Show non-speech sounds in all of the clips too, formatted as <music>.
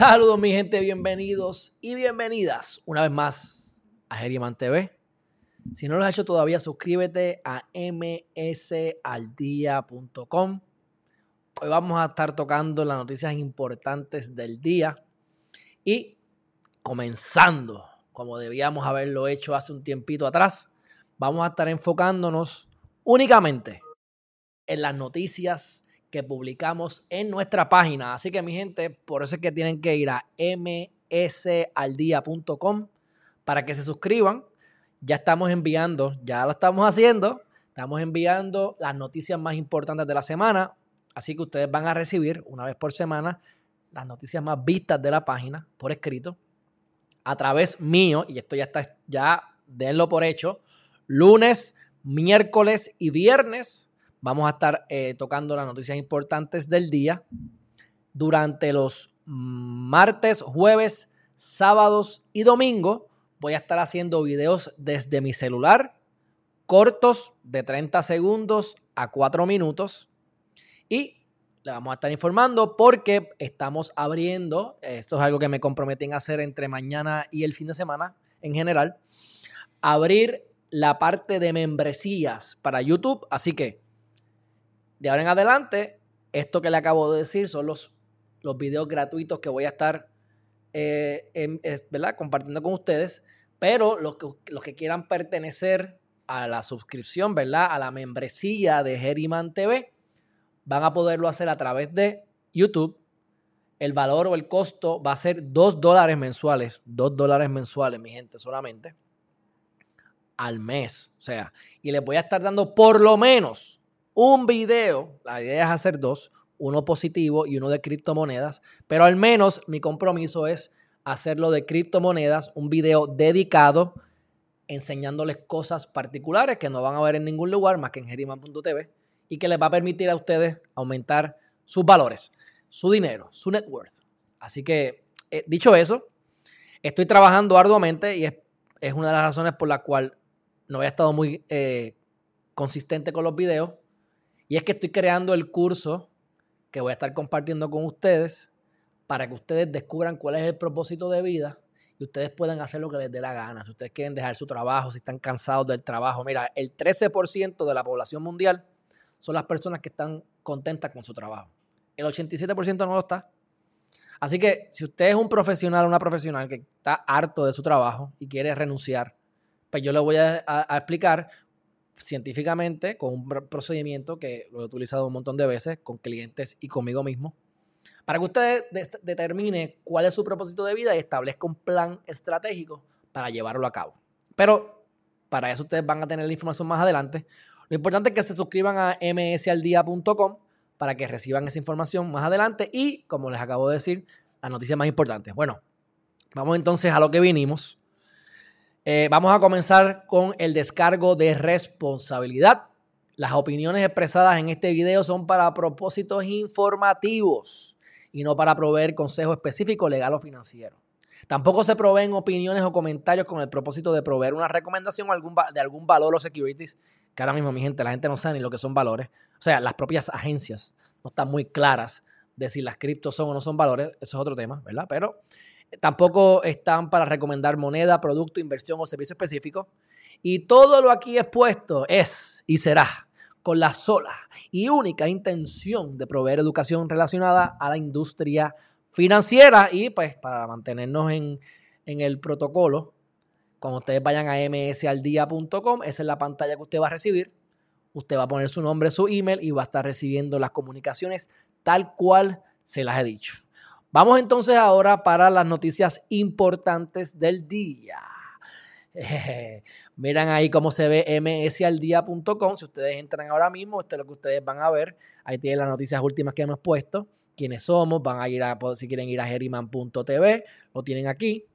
Saludos mi gente, bienvenidos y bienvenidas una vez más a Geriman TV. Si no lo has hecho todavía, suscríbete a msaldia.com. Hoy vamos a estar tocando las noticias importantes del día y comenzando, como debíamos haberlo hecho hace un tiempito atrás, vamos a estar enfocándonos únicamente en las noticias que publicamos en nuestra página. Así que mi gente, por eso es que tienen que ir a msaldia.com para que se suscriban. Ya estamos enviando, ya lo estamos haciendo, estamos enviando las noticias más importantes de la semana. Así que ustedes van a recibir una vez por semana las noticias más vistas de la página por escrito a través mío. Y esto ya está, ya denlo por hecho. Lunes, miércoles y viernes Vamos a estar eh, tocando las noticias importantes del día durante los martes, jueves, sábados y domingo. Voy a estar haciendo videos desde mi celular, cortos de 30 segundos a 4 minutos. Y le vamos a estar informando porque estamos abriendo, esto es algo que me comprometen a hacer entre mañana y el fin de semana en general, abrir la parte de membresías para YouTube. Así que de ahora en adelante, esto que le acabo de decir son los, los videos gratuitos que voy a estar eh, ¿verdad? compartiendo con ustedes. Pero los que, los que quieran pertenecer a la suscripción, ¿verdad? A la membresía de Geriman TV, van a poderlo hacer a través de YouTube. El valor o el costo va a ser 2 dólares mensuales. 2 dólares mensuales, mi gente, solamente. Al mes. O sea, y les voy a estar dando por lo menos un video, la idea es hacer dos, uno positivo y uno de criptomonedas, pero al menos mi compromiso es hacerlo de criptomonedas, un video dedicado enseñándoles cosas particulares que no van a ver en ningún lugar más que en geriman.tv y que les va a permitir a ustedes aumentar sus valores, su dinero, su net worth. Así que, eh, dicho eso, estoy trabajando arduamente y es, una de las razones por la cual no había estado muy eh, consistente con los videos y es que estoy creando el curso que voy a estar compartiendo con ustedes para que ustedes descubran cuál es el propósito de vida y ustedes puedan hacer lo que les dé la gana. Si ustedes quieren dejar su trabajo, si están cansados del trabajo. Mira, el 13% de la población mundial son las personas que están contentas con su trabajo. El 87% no lo está. Así que si usted es un profesional o una profesional que está harto de su trabajo y quiere renunciar, pues yo le voy a explicar científicamente con un procedimiento que lo he utilizado un montón de veces con clientes y conmigo mismo, para que usted determine cuál es su propósito de vida y establezca un plan estratégico para llevarlo a cabo. Pero para eso ustedes van a tener la información más adelante. Lo importante es que se suscriban a msaldia.com para que reciban esa información más adelante y, como les acabo de decir, las noticias más importantes. Bueno, vamos entonces a lo que vinimos. Eh, vamos a comenzar con el descargo de responsabilidad. Las opiniones expresadas en este video son para propósitos informativos y no para proveer consejo específico legal o financiero. Tampoco se proveen opiniones o comentarios con el propósito de proveer una recomendación de algún valor o securities, que ahora mismo mi gente, la gente no sabe ni lo que son valores. O sea, las propias agencias no están muy claras de si las criptos son o no son valores, eso es otro tema, ¿verdad? Pero Tampoco están para recomendar moneda, producto, inversión o servicio específico. Y todo lo aquí expuesto es y será con la sola y única intención de proveer educación relacionada a la industria financiera y pues para mantenernos en, en el protocolo, cuando ustedes vayan a msaldia.com, esa es la pantalla que usted va a recibir. Usted va a poner su nombre, su email y va a estar recibiendo las comunicaciones tal cual se las he dicho. Vamos entonces ahora para las noticias importantes del día. <laughs> miran ahí cómo se ve msaldia.com. Si ustedes entran ahora mismo, esto es lo que ustedes van a ver. Ahí tienen las noticias últimas que hemos puesto. Quiénes somos, van a ir a, si quieren ir a geriman.tv, lo tienen aquí.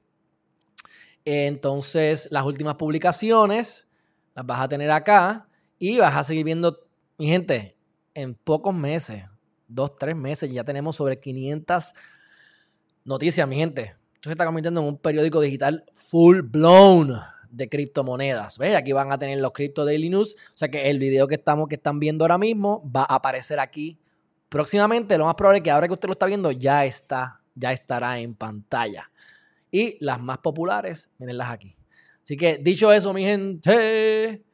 Entonces, las últimas publicaciones las vas a tener acá y vas a seguir viendo, mi gente, en pocos meses, dos, tres meses, ya tenemos sobre 500 Noticias, mi gente. Esto se está convirtiendo en un periódico digital full blown de criptomonedas. ¿Ves? Aquí van a tener los Crypto Daily News. O sea que el video que, estamos, que están viendo ahora mismo va a aparecer aquí próximamente. Lo más probable es que ahora que usted lo está viendo ya está ya estará en pantalla. Y las más populares, mírenlas aquí. Así que dicho eso, mi gente,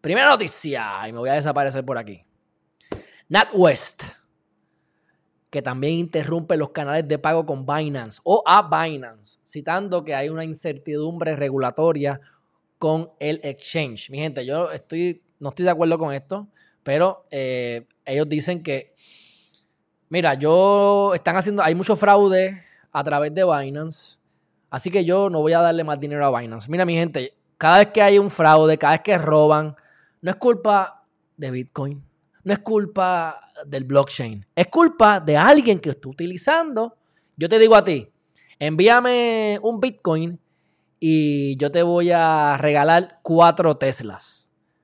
primera noticia, y me voy a desaparecer por aquí. NatWest, que también interrumpe los canales de pago con Binance o a Binance, citando que hay una incertidumbre regulatoria con el exchange. Mi gente, yo estoy, no estoy de acuerdo con esto, pero eh, ellos dicen que, mira, yo están haciendo, hay mucho fraude a través de Binance, así que yo no voy a darle más dinero a Binance. Mira, mi gente, cada vez que hay un fraude, cada vez que roban, no es culpa de Bitcoin, no es culpa del blockchain, es culpa de alguien que está utilizando. Yo te digo a ti, envíame un Bitcoin y yo te voy a regalar cuatro Teslas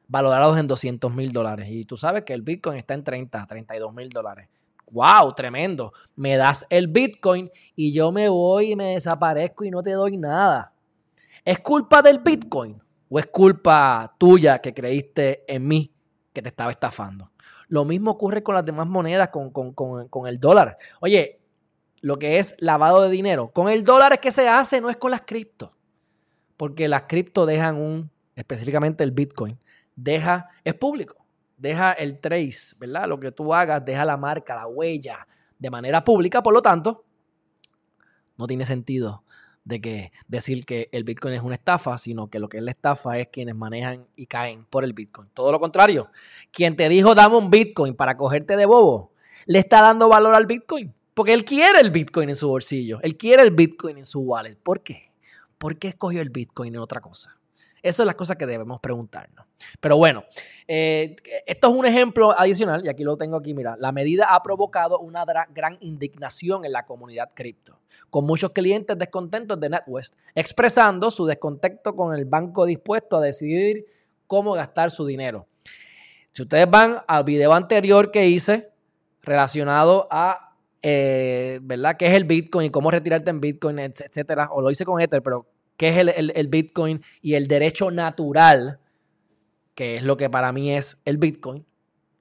valorados en 200 mil dólares. Y tú sabes que el Bitcoin está en 30, 32 mil dólares. ¡Wow! Tremendo. Me das el Bitcoin y yo me voy y me desaparezco y no te doy nada. ¿Es culpa del Bitcoin o es culpa tuya que creíste en mí que te estaba estafando? Lo mismo ocurre con las demás monedas, con, con el dólar. Oye, lo que es lavado de dinero, con el dólar es que se hace, no es con las criptos porque las cripto dejan un, específicamente el Bitcoin, deja, es público, deja el trace, ¿verdad? Lo que tú hagas, deja la marca, la huella de manera pública, por lo tanto, no tiene sentido de que decir que el Bitcoin es una estafa, sino que lo que es la estafa es quienes manejan y caen por el Bitcoin. Todo lo contrario, quien te dijo dame un Bitcoin para cogerte de bobo, le está dando valor al Bitcoin, porque él quiere el Bitcoin en su bolsillo, él quiere el Bitcoin en su wallet. ¿Por qué? ¿por qué escogió el Bitcoin y otra cosa? Esas son las cosas que debemos preguntarnos. Pero bueno, eh, esto es un ejemplo adicional, y aquí lo tengo aquí, mira, la medida ha provocado una gran indignación en la comunidad cripto, con muchos clientes descontentos de NetWest, expresando su descontento con el banco dispuesto a decidir cómo gastar su dinero. Si ustedes van al video anterior que hice relacionado a eh, ¿verdad? ¿Qué es el Bitcoin y cómo retirarte en Bitcoin, etcétera? O lo hice con Ether, pero ¿qué es el, Bitcoin y el derecho natural, que es lo que para mí es el Bitcoin?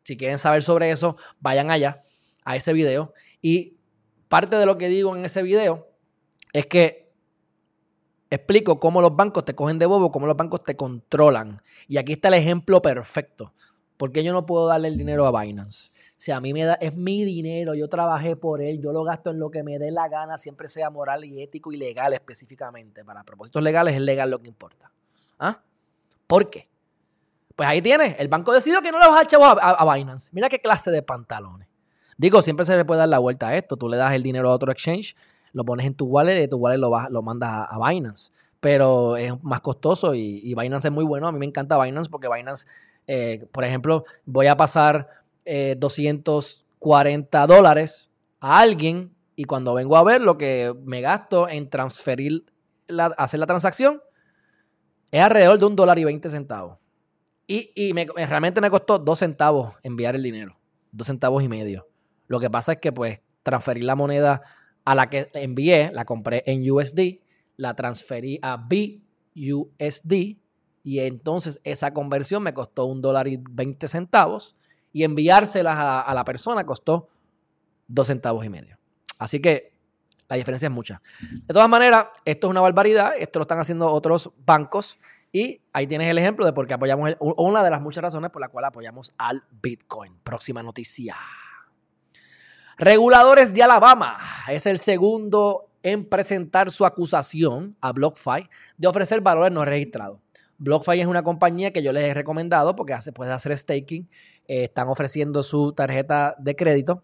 Si quieren saber sobre eso, vayan allá a ese video. Y parte de lo que digo en ese video es que explico cómo los bancos te cogen de bobo, cómo los bancos te controlan. Y aquí está el ejemplo perfecto. ¿Por qué yo no puedo darle el dinero a Binance? Si a mí me da, es mi dinero, yo trabajé por él, yo lo gasto en lo que me dé la gana, siempre sea moral y ético y legal específicamente. Para propósitos legales es legal lo que importa. ¿Ah? ¿Por qué? Pues ahí tienes, el banco decidió que no le vas a dar chavo a, Binance. Mira qué clase de pantalones. Digo, siempre se le puede dar la vuelta a esto. Tú le das el dinero a otro exchange, lo pones en tu wallet y de tu wallet lo, lo mandas a, Binance. Pero es más costoso y, y Binance es muy bueno. A mí me encanta Binance porque Binance, eh, por ejemplo, voy a pasar 240 eh, dólares a alguien y cuando vengo a ver lo que me gasto en transferir, la, hacer la transacción, es alrededor de un dólar y 20 centavos. Y, me, realmente me costó dos centavos enviar el dinero, dos centavos y medio. Lo que pasa es que pues transferir la moneda a la que envié, la compré en USD, la transferí a BUSD y entonces esa conversión me costó un dólar y 20 centavos y enviárselas a, la persona costó dos centavos y medio. Así que la diferencia es mucha. De todas maneras, esto es una barbaridad. Esto lo están haciendo otros bancos. Y ahí tienes el ejemplo de por qué apoyamos, una de las muchas razones por la cual apoyamos al Bitcoin. Próxima noticia. Reguladores de Alabama es el segundo en presentar su acusación a BlockFi de ofrecer valores no registrados. BlockFi es una compañía que yo les he recomendado porque hace, puede hacer staking eh, están ofreciendo su tarjeta de crédito.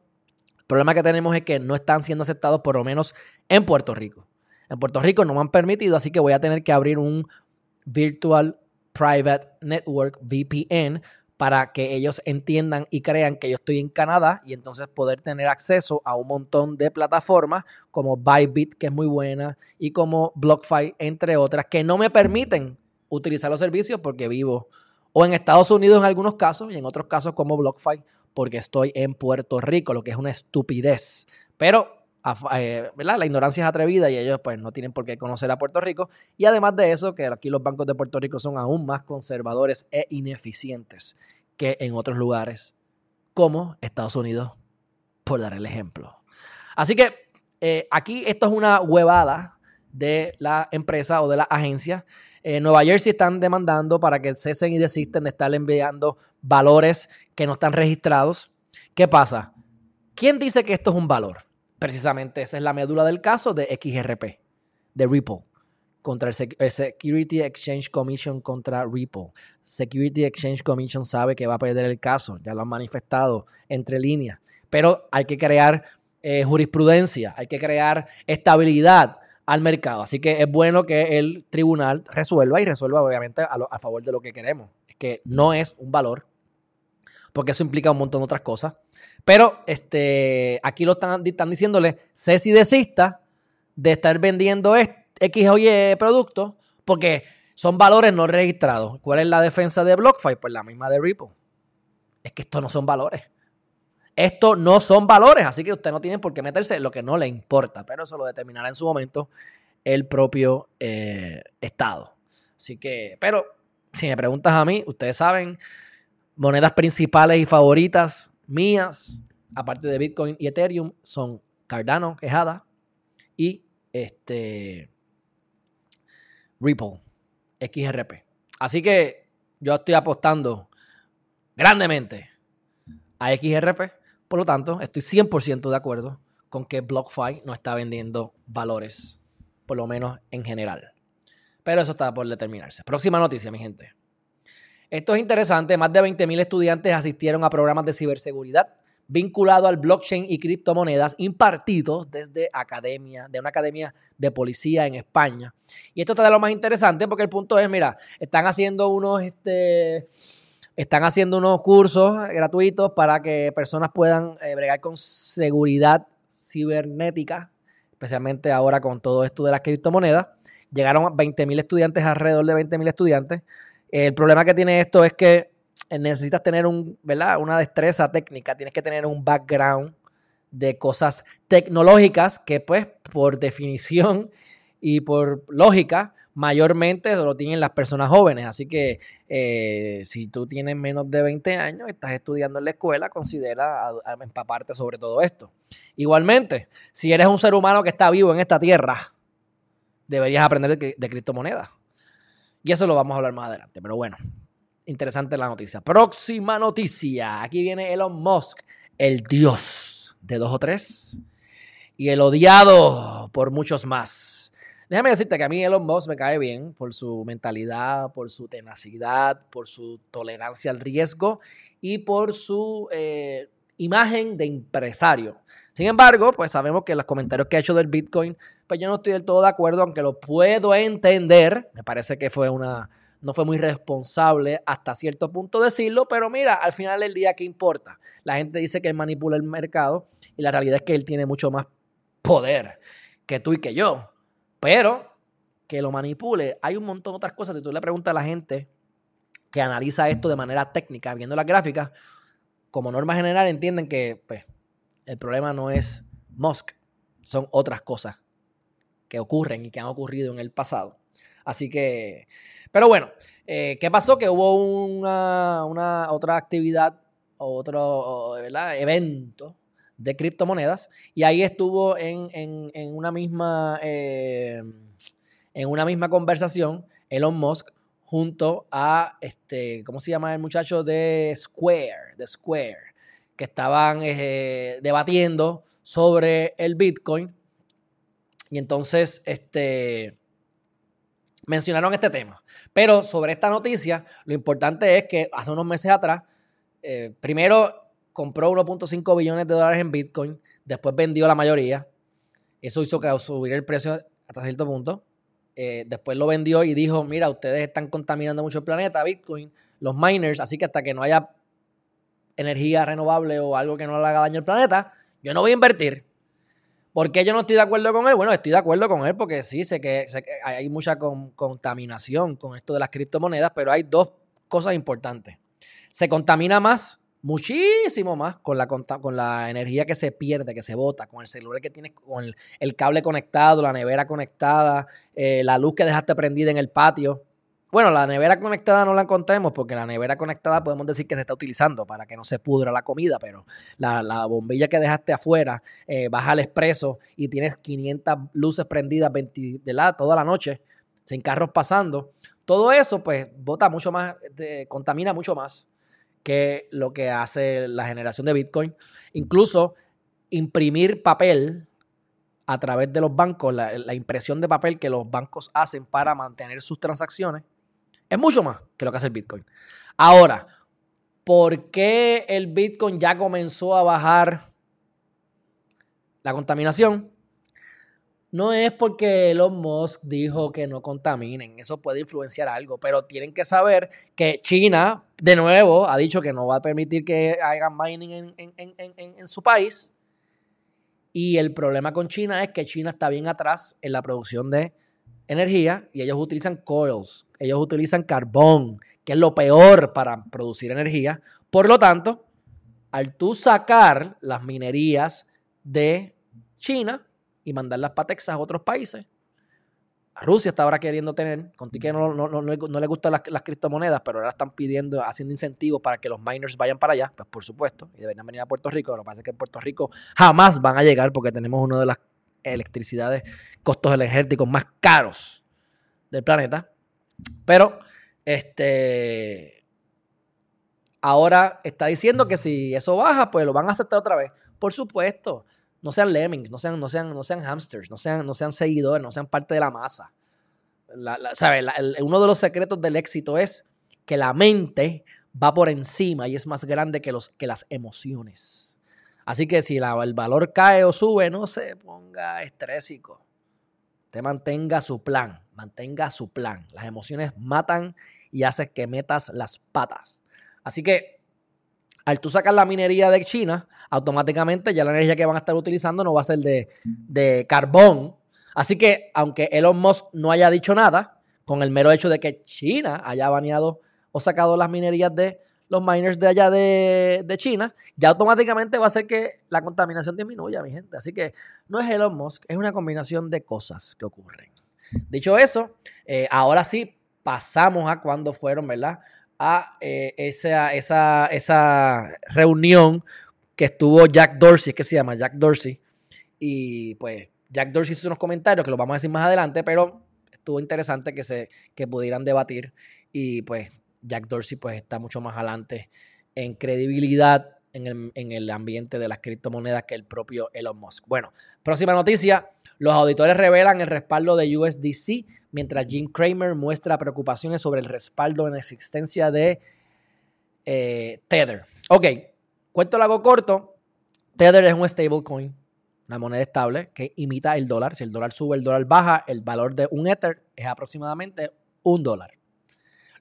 El problema que tenemos es que no están siendo aceptados por lo menos en Puerto Rico. En Puerto Rico no me han permitido, así que voy a tener que abrir un Virtual Private Network VPN para que ellos entiendan y crean que yo estoy en Canadá y entonces poder tener acceso a un montón de plataformas como Bybit, que es muy buena, y como BlockFi, entre otras, que no me permiten utilizar los servicios porque vivo o en Estados Unidos en algunos casos y en otros casos como BlockFi porque estoy en Puerto Rico, lo que es una estupidez. Pero eh, la ignorancia es atrevida y ellos pues no tienen por qué conocer a Puerto Rico. Y además de eso, que aquí los bancos de Puerto Rico son aún más conservadores e ineficientes que en otros lugares como Estados Unidos, por dar el ejemplo. Así que eh, aquí esto es una huevada de la empresa o de la agencia. En Nueva Jersey están demandando para que cesen y desisten de estar enviando valores que no están registrados. ¿Qué pasa? ¿Quién dice que esto es un valor? Precisamente esa es la médula del caso de XRP, de Ripple contra el, Security Exchange Commission contra Ripple. Security Exchange Commission sabe que va a perder el caso, ya lo han manifestado entre líneas, pero hay que crear eh, jurisprudencia, hay que crear estabilidad al mercado. Así que es bueno que el tribunal resuelva y resuelva obviamente a, favor de lo que queremos. Es que no es un valor, porque eso implica un montón de otras cosas. Pero este, aquí lo están, diciéndole, sé si desista de estar vendiendo X o Y producto porque son valores no registrados. ¿Cuál es la defensa de BlockFi? Pues la misma de Ripple. Es que estos no son valores. Estos no son valores, así que usted no tiene por qué meterse en lo que no le importa, pero eso lo determinará en su momento el propio eh, Estado. Así que, pero si me preguntas a mí, ustedes saben, monedas principales y favoritas mías, aparte de Bitcoin y Ethereum, son Cardano, Quejada y este Ripple, XRP. Así que yo estoy apostando grandemente a XRP. Por lo tanto, estoy 100% de acuerdo con que BlockFi no está vendiendo valores, por lo menos en general. Pero eso está por determinarse. Próxima noticia, mi gente. Esto es interesante. Más de 20.000 estudiantes asistieron a programas de ciberseguridad vinculado al blockchain y criptomonedas impartidos desde academia, de una academia de policía en España. Y esto está de lo más interesante porque el punto es, mira, están haciendo unos, este, están haciendo unos cursos gratuitos para que personas puedan eh, bregar con seguridad cibernética, especialmente ahora con todo esto de las criptomonedas. Llegaron 20.000 estudiantes, alrededor de 20.000 estudiantes. El problema que tiene esto es que eh, necesitas tener un, ¿verdad? una destreza técnica, tienes que tener un background de cosas tecnológicas que pues por definición y por lógica mayormente lo tienen las personas jóvenes. Así que eh, si tú tienes menos de 20 años, estás estudiando en la escuela, considera empaparte sobre todo esto. Igualmente, si eres un ser humano que está vivo en esta tierra, deberías aprender de, de criptomonedas. Y eso lo vamos a hablar más adelante. Pero bueno, interesante la noticia. Próxima noticia. Aquí viene Elon Musk, el dios de dos o tres y el odiado por muchos más. Déjame decirte que a mí Elon Musk me cae bien por su mentalidad, por su tenacidad, por su tolerancia al riesgo y por su eh, imagen de empresario. Sin embargo, pues sabemos que los comentarios que ha hecho del Bitcoin, pues yo no estoy del todo de acuerdo, aunque lo puedo entender. Me parece que fue una, no fue muy responsable hasta cierto punto decirlo, pero mira, al final del día, ¿qué importa? La gente dice que él manipula el mercado y la realidad es que él tiene mucho más poder que tú y que yo. Pero que lo manipule, hay un montón de otras cosas. Si tú le preguntas a la gente que analiza esto de manera técnica, viendo las gráficas, como norma general entienden que pues, el problema no es Musk, son otras cosas que ocurren y que han ocurrido en el pasado. Así que, pero bueno, eh, ¿qué pasó? Que hubo una, otra actividad, otro evento de criptomonedas y ahí estuvo en, una misma eh, en una misma conversación Elon Musk junto a este cómo se llama el muchacho de Square de Square que estaban eh, debatiendo sobre el Bitcoin y entonces este mencionaron este tema. Pero sobre esta noticia, lo importante es que hace unos meses atrás, eh, primero compró 1.5 billones de dólares en Bitcoin, después vendió la mayoría. Eso hizo que subir el precio hasta cierto punto. Eh, después lo vendió y dijo, mira, ustedes están contaminando mucho el planeta, Bitcoin, los miners, así que hasta que no haya energía renovable o algo que no le haga daño al planeta, yo no voy a invertir. ¿Por qué yo no estoy de acuerdo con él? Bueno, estoy de acuerdo con él porque sí, sé que, hay mucha contaminación con esto de las criptomonedas, pero hay dos cosas importantes. Se contamina más, muchísimo más, con la, con la energía que se pierde, que se bota, con el celular que tienes, con el, cable conectado, la nevera conectada, eh, la luz que dejaste prendida en el patio, bueno, la nevera conectada no la encontremos porque la nevera conectada podemos decir que se está utilizando para que no se pudra la comida, pero la, bombilla que dejaste afuera, eh, baja al expreso y tienes 500 luces prendidas de la, toda la noche, sin carros pasando, todo eso pues bota mucho más, contamina mucho más que lo que hace la generación de Bitcoin. Incluso imprimir papel a través de los bancos, la, impresión de papel que los bancos hacen para mantener sus transacciones, es mucho más que lo que hace el Bitcoin. Ahora, ¿por qué el Bitcoin ya comenzó a bajar la contaminación? No es porque Elon Musk dijo que no contaminen, eso puede influenciar algo, pero tienen que saber que China, de nuevo, ha dicho que no va a permitir que hagan mining en su país y el problema con China es que China está bien atrás en la producción de energía y ellos utilizan coils, ellos utilizan carbón, que es lo peor para producir energía. Por lo tanto, al tú sacar las minerías de China y mandarlas para Texas a otros países, Rusia está ahora queriendo tener, contigo que no, no, le gustan las, criptomonedas, pero ahora están pidiendo, haciendo incentivos para que los miners vayan para allá, pues por supuesto, y deberían venir a Puerto Rico. Lo que pasa es que en Puerto Rico jamás van a llegar porque tenemos uno de las electricidades, costos energéticos más caros del planeta. Pero, este, ahora está diciendo que si eso baja, pues lo van a aceptar otra vez. Por supuesto, no sean lemmings, no sean, no sean, no sean hamsters, no sean, no sean seguidores, no sean parte de la masa. uno de los secretos del éxito es que la mente va por encima y es más grande que, los, que las emociones. Así que si el valor cae o sube, no se ponga estrésico. Te mantenga su plan, mantenga su plan. Las emociones matan y hacen que metas las patas. Así que al tú sacar la minería de China, automáticamente ya la energía que van a estar utilizando no va a ser de, carbón. Así que, aunque Elon Musk no haya dicho nada, con el mero hecho de que China haya baneado o sacado las minerías de los miners de allá de, China, ya automáticamente va a hacer que la contaminación disminuya, mi gente. Así que no es Elon Musk, es una combinación de cosas que ocurren. Dicho eso, eh, ahora sí pasamos a cuando fueron, ¿verdad? A eh, esa, esa, esa reunión que estuvo Jack Dorsey, que se llama Jack Dorsey. Y pues Jack Dorsey hizo unos comentarios que los vamos a decir más adelante, pero estuvo interesante que, se, que pudieran debatir. Y pues Jack Dorsey pues está mucho más adelante en credibilidad en el, en el, ambiente de las criptomonedas que el propio Elon Musk. Bueno, próxima noticia. Los auditores revelan el respaldo de USDC mientras Jim Cramer muestra preocupaciones sobre el respaldo en existencia de eh, Tether. Ok, cuento largo corto. Tether es un stablecoin, una moneda estable que imita el dólar. Si el dólar sube, el dólar baja, el valor de un Ether es aproximadamente un dólar.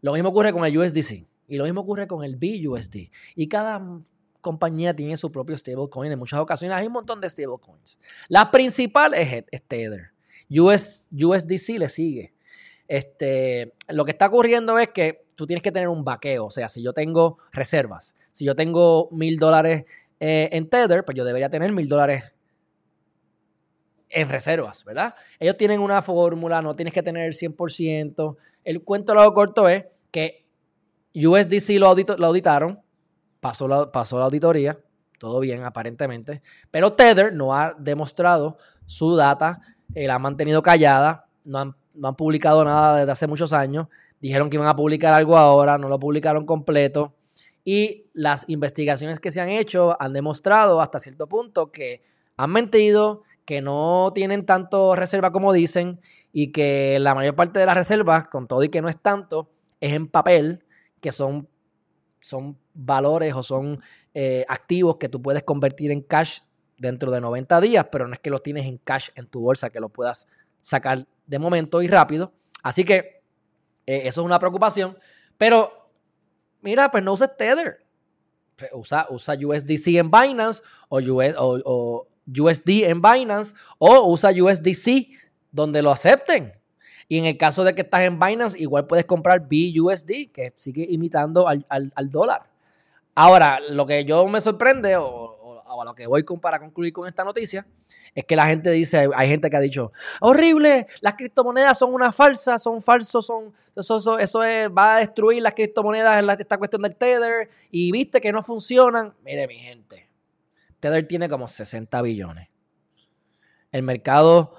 Lo mismo ocurre con el USDC y lo mismo ocurre con el BUSD. Y cada compañía tiene su propio stablecoin. En muchas ocasiones hay un montón de stablecoins. La principal es, es Tether. US, USDC le sigue. Este, lo que está ocurriendo es que tú tienes que tener un vaqueo. O sea, si yo tengo reservas, si yo tengo mil dólares eh, en Tether, pues yo debería tener mil dólares en reservas, ¿verdad? Ellos tienen una fórmula, no tienes que tener el 100%. El cuento lo corto es que USDC lo, auditaron, pasó pasó la auditoría, todo bien aparentemente, pero Tether no ha demostrado su data eh, la han mantenido callada, no han, no han publicado nada desde hace muchos años. Dijeron que iban a publicar algo ahora, no lo publicaron completo. Y las investigaciones que se han hecho han demostrado hasta cierto punto que han mentido, que no tienen tanto reserva como dicen y que la mayor parte de las reservas, con todo y que no es tanto, es en papel, que son, son valores o son eh, activos que tú puedes convertir en cash dentro de 90 días, pero no es que lo tienes en cash en tu bolsa, que lo puedas sacar de momento y rápido. Así que eh, eso es una preocupación. Pero mira, pues no uses Tether. Usa, usa USDC en Binance o, o, USD en Binance o usa USDC donde lo acepten. Y en el caso de que estás en Binance, igual puedes comprar BUSD, que sigue imitando al, al, al dólar. Ahora, lo que yo me sorprende, o, a lo que voy con, para concluir con esta noticia, es que la gente dice, hay gente que ha dicho, horrible, las criptomonedas son una falsa, son falsos, son, eso, eso, va a destruir las criptomonedas esta cuestión del Tether y viste que no funcionan. Mire mi gente, Tether tiene como 60 billones. El mercado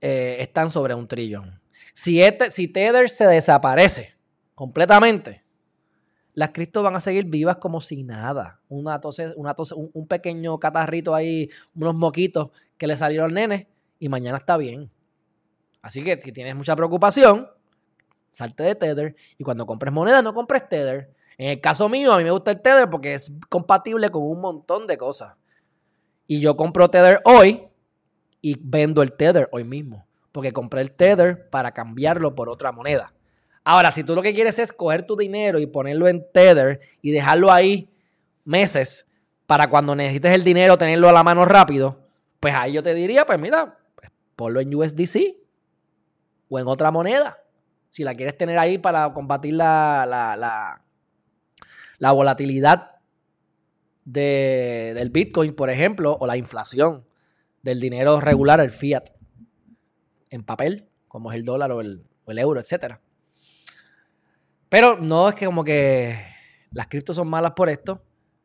eh, está en sobre un trillón. Si, este, si Tether se desaparece completamente, las criptos van a seguir vivas como si nada. Una una un, pequeño catarrito ahí, unos moquitos que le salieron al nene y mañana está bien. Así que si tienes mucha preocupación, salte de Tether y cuando compres moneda no compres Tether. En el caso mío, a mí me gusta el Tether porque es compatible con un montón de cosas. Y yo compro Tether hoy y vendo el Tether hoy mismo. Porque compré el Tether para cambiarlo por otra moneda. Ahora, si tú lo que quieres es coger tu dinero y ponerlo en Tether y dejarlo ahí meses para cuando necesites el dinero tenerlo a la mano rápido, pues ahí yo te diría, pues mira, pues ponlo en USDC o en otra moneda. Si la quieres tener ahí para combatir la, la, la, volatilidad del Bitcoin, por ejemplo, o la inflación del dinero regular, el fiat, en papel, como es el dólar o el, o el euro, etcétera. Pero no es que como que las criptos son malas por esto.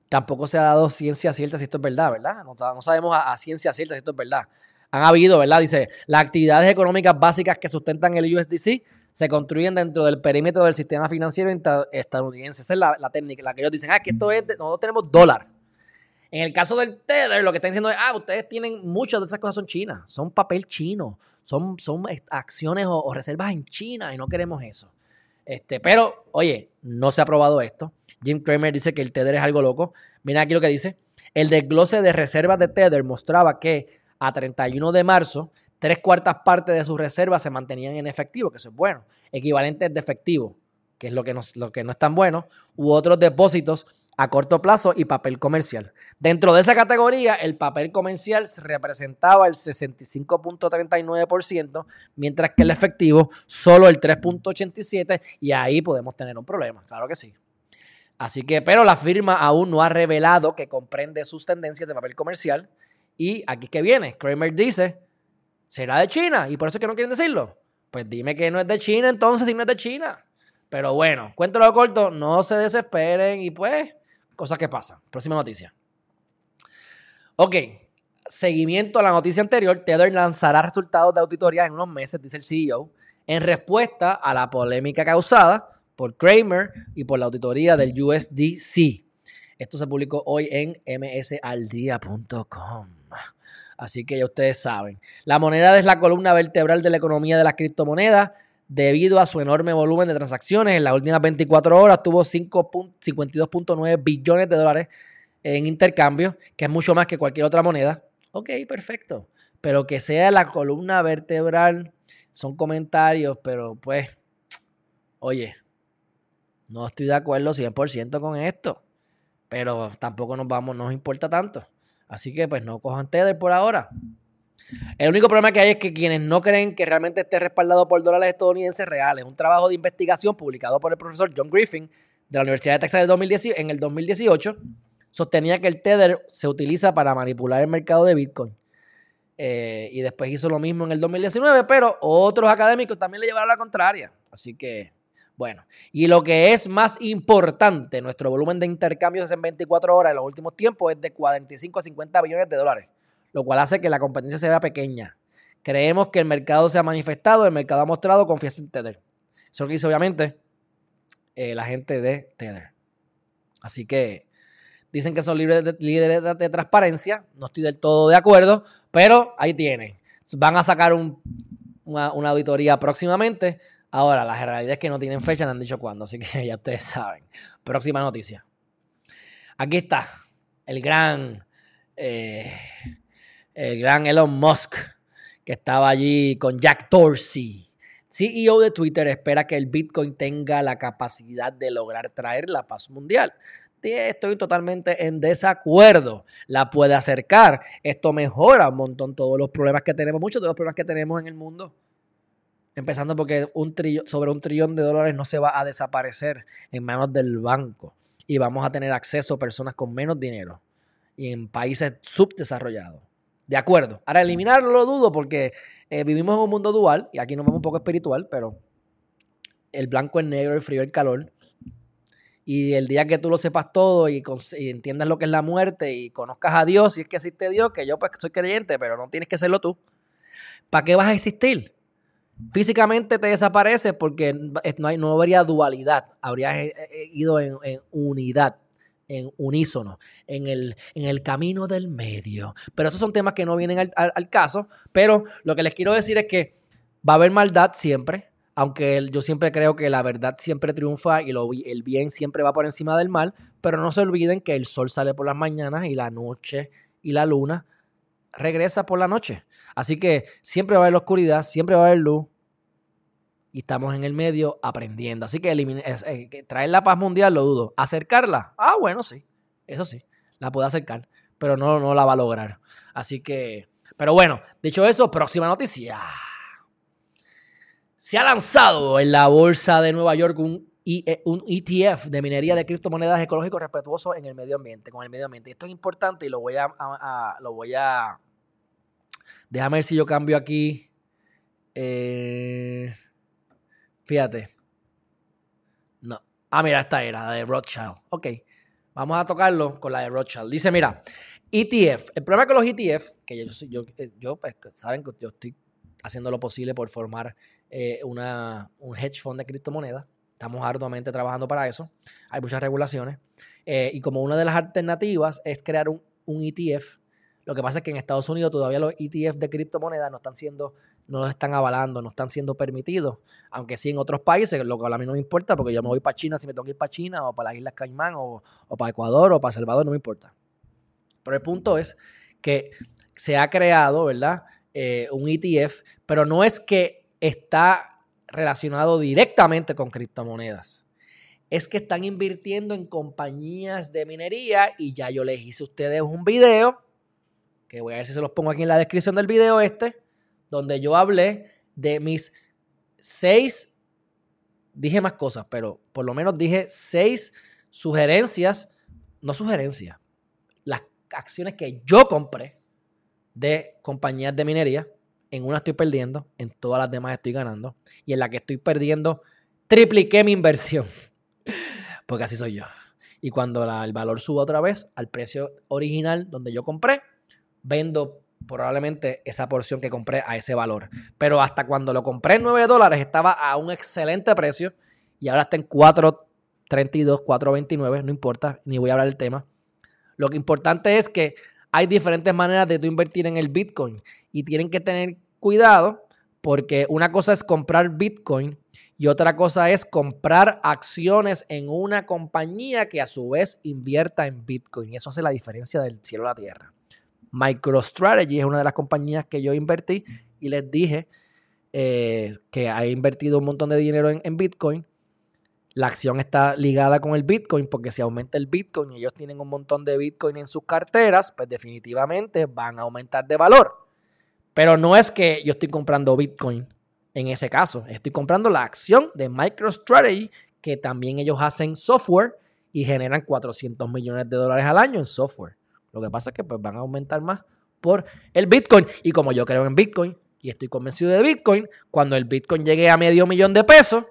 Tampoco se ha dado ciencia cierta si esto es verdad, ¿verdad? No, sabemos a, ciencia cierta si esto es verdad. Han habido, ¿verdad? Dice, las actividades económicas básicas que sustentan el USDC se construyen dentro del perímetro del sistema financiero estadounidense. Esa es la, técnica, la que ellos dicen, ah, que esto es, nosotros tenemos dólar. En el caso del Tether, lo que están diciendo es, ah, ustedes tienen, muchas de esas cosas son chinas, son papel chino, son, son acciones o reservas en China y no queremos eso. Este, pero, oye, no se ha probado esto. Jim Cramer dice que el Tether es algo loco. Mira aquí lo que dice. El desglose de reservas de Tether mostraba que a 31 de marzo, tres cuartas partes de sus reservas se mantenían en efectivo, que eso es bueno. Equivalentes de efectivo, que es lo que lo que no es tan bueno, u otros depósitos a corto plazo y papel comercial. Dentro de esa categoría, el papel comercial representaba el 65.39%, mientras que el efectivo solo el 3.87% y ahí podemos tener un problema, claro que sí. Así que, pero la firma aún no ha revelado que comprende sus tendencias de papel comercial y aquí que viene, Kramer dice, será de China y por eso es que no quieren decirlo. Pues dime que no es de China entonces si no es de China. Pero bueno, cuéntalo corto, no se desesperen y pues Cosas que pasan. Próxima noticia. Ok, seguimiento a la noticia anterior, Tether lanzará resultados de auditoría en unos meses, dice el CEO, en respuesta a la polémica causada por Kramer y por la auditoría del USDC. Esto se publicó hoy en msaldia.com. Así que ya ustedes saben. La moneda es la columna vertebral de la economía de las criptomonedas debido a su enorme volumen de transacciones. En las últimas 24 horas tuvo 52.9 billones de dólares en intercambio, que es mucho más que cualquier otra moneda. Ok, perfecto. Pero que sea la columna vertebral, son comentarios, pero pues, oye, no estoy de acuerdo 100% con esto. Pero tampoco nos vamos, nos importa tanto. Así que pues no cojan Tether por ahora. El único problema que hay es que quienes no creen que realmente esté respaldado por dólares estadounidenses reales, un trabajo de investigación publicado por el profesor John Griffin de la Universidad de Texas en el 2018, sostenía que el Tether se utiliza para manipular el mercado de Bitcoin. Eh, y después hizo lo mismo en el 2019, pero otros académicos también le llevaron la contraria. Así que, bueno. Y lo que es más importante, nuestro volumen de intercambios en 24 horas en los últimos tiempos es de 45 a 50 billones de dólares lo cual hace que la competencia se vea pequeña. Creemos que el mercado se ha manifestado, el mercado ha mostrado confianza en Tether. Eso es lo que dice obviamente eh, la gente de Tether. Así que dicen que son líderes de, transparencia, no estoy del todo de acuerdo, pero ahí tienen. Van a sacar una, auditoría próximamente. Ahora, la realidad es que no tienen fecha, no han dicho cuándo, así que <laughs> ya ustedes saben. Próxima noticia. Aquí está, el gran eh, el gran Elon Musk, que estaba allí con Jack Dorsey. CEO de Twitter espera que el Bitcoin tenga la capacidad de lograr traer la paz mundial. Estoy totalmente en desacuerdo. La puede acercar. Esto mejora un montón todos los problemas que tenemos, muchos de los problemas que tenemos en el mundo. Empezando porque sobre un trillón de dólares no se va a desaparecer en manos del banco. Y vamos a tener acceso a personas con menos dinero y en países subdesarrollados. De acuerdo. Ahora, eliminarlo lo dudo porque eh, vivimos en un mundo dual y aquí nos vemos un poco espiritual, pero el blanco es negro, el frío el calor. Y el día que tú lo sepas todo y, entiendas lo que es la muerte y conozcas a Dios, y es que existe Dios, que yo pues soy creyente, pero no tienes que serlo tú, ¿para qué vas a existir? Físicamente te desapareces porque no, hay, no habría dualidad, habrías eh, eh, ido en, unidad en unísono, en el, en el camino del medio. Pero esos son temas que no vienen al, caso. Pero lo que les quiero decir es que va a haber maldad siempre, aunque yo siempre creo que la verdad siempre triunfa y el bien siempre va por encima del mal, pero no se olviden que el sol sale por las mañanas y la noche y la luna regresa por la noche. Así que siempre va a haber oscuridad, siempre va a haber luz y estamos en el medio aprendiendo. Así que eh, traer la paz mundial lo dudo. ¿Acercarla? Ah, bueno, sí, eso sí, la puede acercar, pero no, no la va a lograr. Así que, pero bueno, dicho eso, próxima noticia. Se ha lanzado en la bolsa de Nueva York un, ETF e de minería de criptomonedas ecológicos respetuosos en el medio ambiente, con el medio ambiente. Esto es importante y lo voy a, lo voy a, déjame ver si yo cambio aquí. Eh, fíjate. No. Ah, mira, esta era la de Rothschild. Ok. Vamos a tocarlo con la de Rothschild. Dice, mira, ETF. El problema con los ETF, que yo, yo, yo pues, saben que yo estoy haciendo lo posible por formar eh, una, un hedge fund de criptomonedas. Estamos arduamente trabajando para eso. Hay muchas regulaciones. Eh, y como una de las alternativas es crear un, un, ETF, lo que pasa es que en Estados Unidos todavía los ETF de criptomonedas no están siendo, no están avalando, no están siendo permitidos. Aunque sí en otros países, lo que a mí no me importa, porque yo me voy para China si me tengo que ir para China, o para las Islas Caimán, o, o para Ecuador, o para Salvador, no me importa. Pero el punto es que se ha creado, ¿verdad? Eh, un ETF, pero no es que está relacionado directamente con criptomonedas. Es que están invirtiendo en compañías de minería y ya yo les hice a ustedes un video, que voy a ver si se los pongo aquí en la descripción del video este, donde yo hablé de mis seis, dije más cosas, pero por lo menos dije seis sugerencias, no sugerencias, las acciones que yo compré de compañías de minería en una estoy perdiendo, en todas las demás estoy ganando. Y en la que estoy perdiendo, tripliqué mi inversión. <laughs> Porque así soy yo. Y cuando el valor suba otra vez al precio original donde yo compré, vendo probablemente esa porción que compré a ese valor. Pero hasta cuando lo compré en 9 dólares estaba a un excelente precio y ahora está en 4.32, 4.29, no importa, ni voy a hablar del tema. Lo que importante es que hay diferentes maneras de tú invertir en el Bitcoin y tienen que tener cuidado porque una cosa es comprar Bitcoin y otra cosa es comprar acciones en una compañía que a su vez invierta en Bitcoin. Y eso hace la diferencia del cielo a la tierra. MicroStrategy es una de las compañías que yo invertí y les dije eh, que ha invertido un montón de dinero en, Bitcoin. La acción está ligada con el Bitcoin porque si aumenta el Bitcoin y ellos tienen un montón de Bitcoin en sus carteras, pues definitivamente van a aumentar de valor. Pero no es que yo estoy comprando Bitcoin en ese caso. Estoy comprando la acción de MicroStrategy, que también ellos hacen software y generan 400 millones de dólares al año en software. Lo que pasa es que pues, van a aumentar más por el Bitcoin. Y como yo creo en Bitcoin y estoy convencido de Bitcoin, cuando el Bitcoin llegue a medio millón de pesos,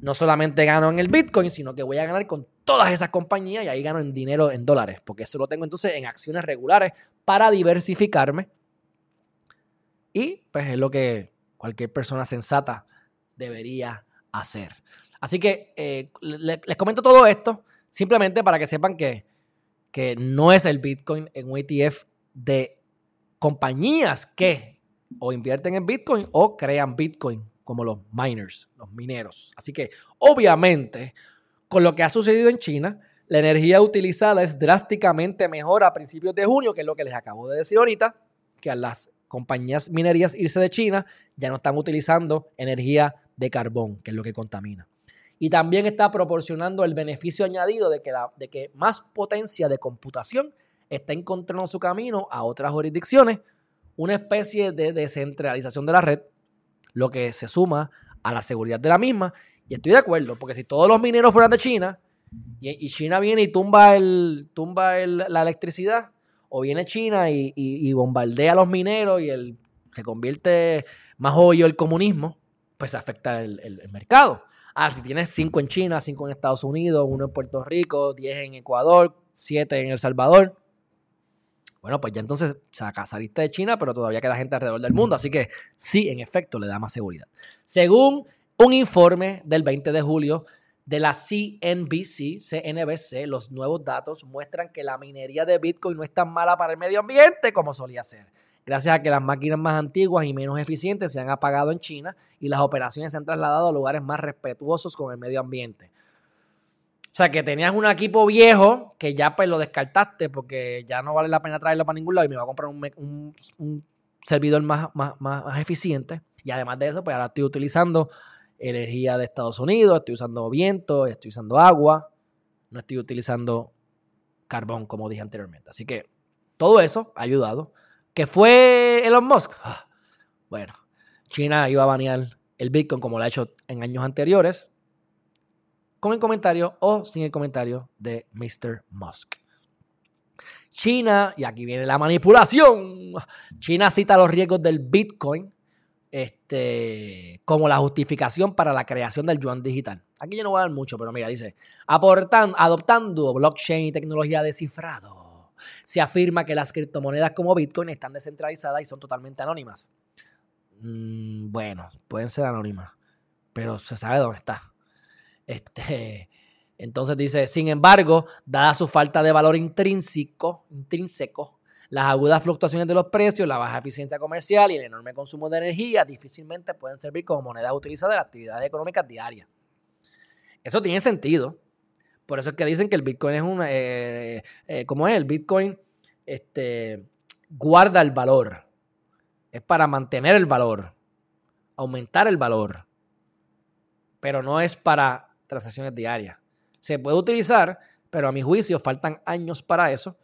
no solamente gano en el Bitcoin, sino que voy a ganar con todas esas compañías y ahí gano en dinero en dólares, porque eso lo tengo entonces en acciones regulares para diversificarme y pues es lo que cualquier persona sensata debería hacer. Así que eh, les, comento todo esto simplemente para que sepan que, que no es el Bitcoin en un ETF de compañías que o invierten en Bitcoin o crean Bitcoin, como los miners, los mineros. Así que obviamente, con lo que ha sucedido en China, la energía utilizada es drásticamente mejor a principios de junio, que es lo que les acabo de decir ahorita, que a las compañías minerías irse de China, ya no están utilizando energía de carbón, que es lo que contamina. Y también está proporcionando el beneficio añadido de que, de que más potencia de computación está encontrando su camino a otras jurisdicciones, una especie de descentralización de la red, lo que se suma a la seguridad de la misma. Y estoy de acuerdo, porque si todos los mineros fueran de China Y, China viene y tumba, el, tumba la electricidad, o viene China y, bombardea a los mineros y el, se convierte más hoyo el comunismo, pues afecta el, el, mercado. Ah, si tienes cinco en China, cinco en Estados Unidos, uno en Puerto Rico, diez en Ecuador, siete en El Salvador. Bueno, pues ya entonces saliste de China, pero todavía queda gente alrededor del mundo. Así que sí, en efecto, le da más seguridad. Según un informe del 20 de julio de la CNBC, CNBC, los nuevos datos muestran que la minería de Bitcoin no es tan mala para el medio ambiente como solía ser. Gracias a que las máquinas más antiguas y menos eficientes se han apagado en China y las operaciones se han trasladado a lugares más respetuosos con el medio ambiente. O sea, que tenías un equipo viejo que ya pues lo descartaste porque ya no vale la pena traerlo para ningún lado y me va a comprar un, servidor más, más, más, eficiente. Y además de eso, pues ahora estoy utilizando energía de Estados Unidos, estoy usando viento, estoy usando agua, no estoy utilizando carbón, como dije anteriormente. Así que todo eso ha ayudado. ¿Qué fue Elon Musk? Ah, bueno, China iba a banear el Bitcoin como lo ha hecho en años anteriores con el comentario o sin el comentario de Mr. Musk. China, y aquí viene la manipulación, China cita los riesgos del Bitcoin este, como la justificación para la creación del yuan digital. Aquí yo no voy a dar mucho, pero mira, dice, aportando, adoptando blockchain y tecnología de cifrado, se afirma que las criptomonedas como Bitcoin están descentralizadas y son totalmente anónimas. Mm, bueno, pueden ser anónimas, pero se sabe dónde está. Este, entonces dice, sin embargo, dada su falta de valor intrínseco, intrínseco, las agudas fluctuaciones de los precios, la baja eficiencia comercial y el enorme consumo de energía difícilmente pueden servir como moneda utilizada en actividades económicas diarias. Eso tiene sentido. Por eso es que dicen que el Bitcoin es un... Eh, eh, ¿Cómo es? El Bitcoin este, guarda el valor. Es para mantener el valor, aumentar el valor. Pero no es para transacciones diarias. Se puede utilizar, pero a mi juicio faltan años para eso,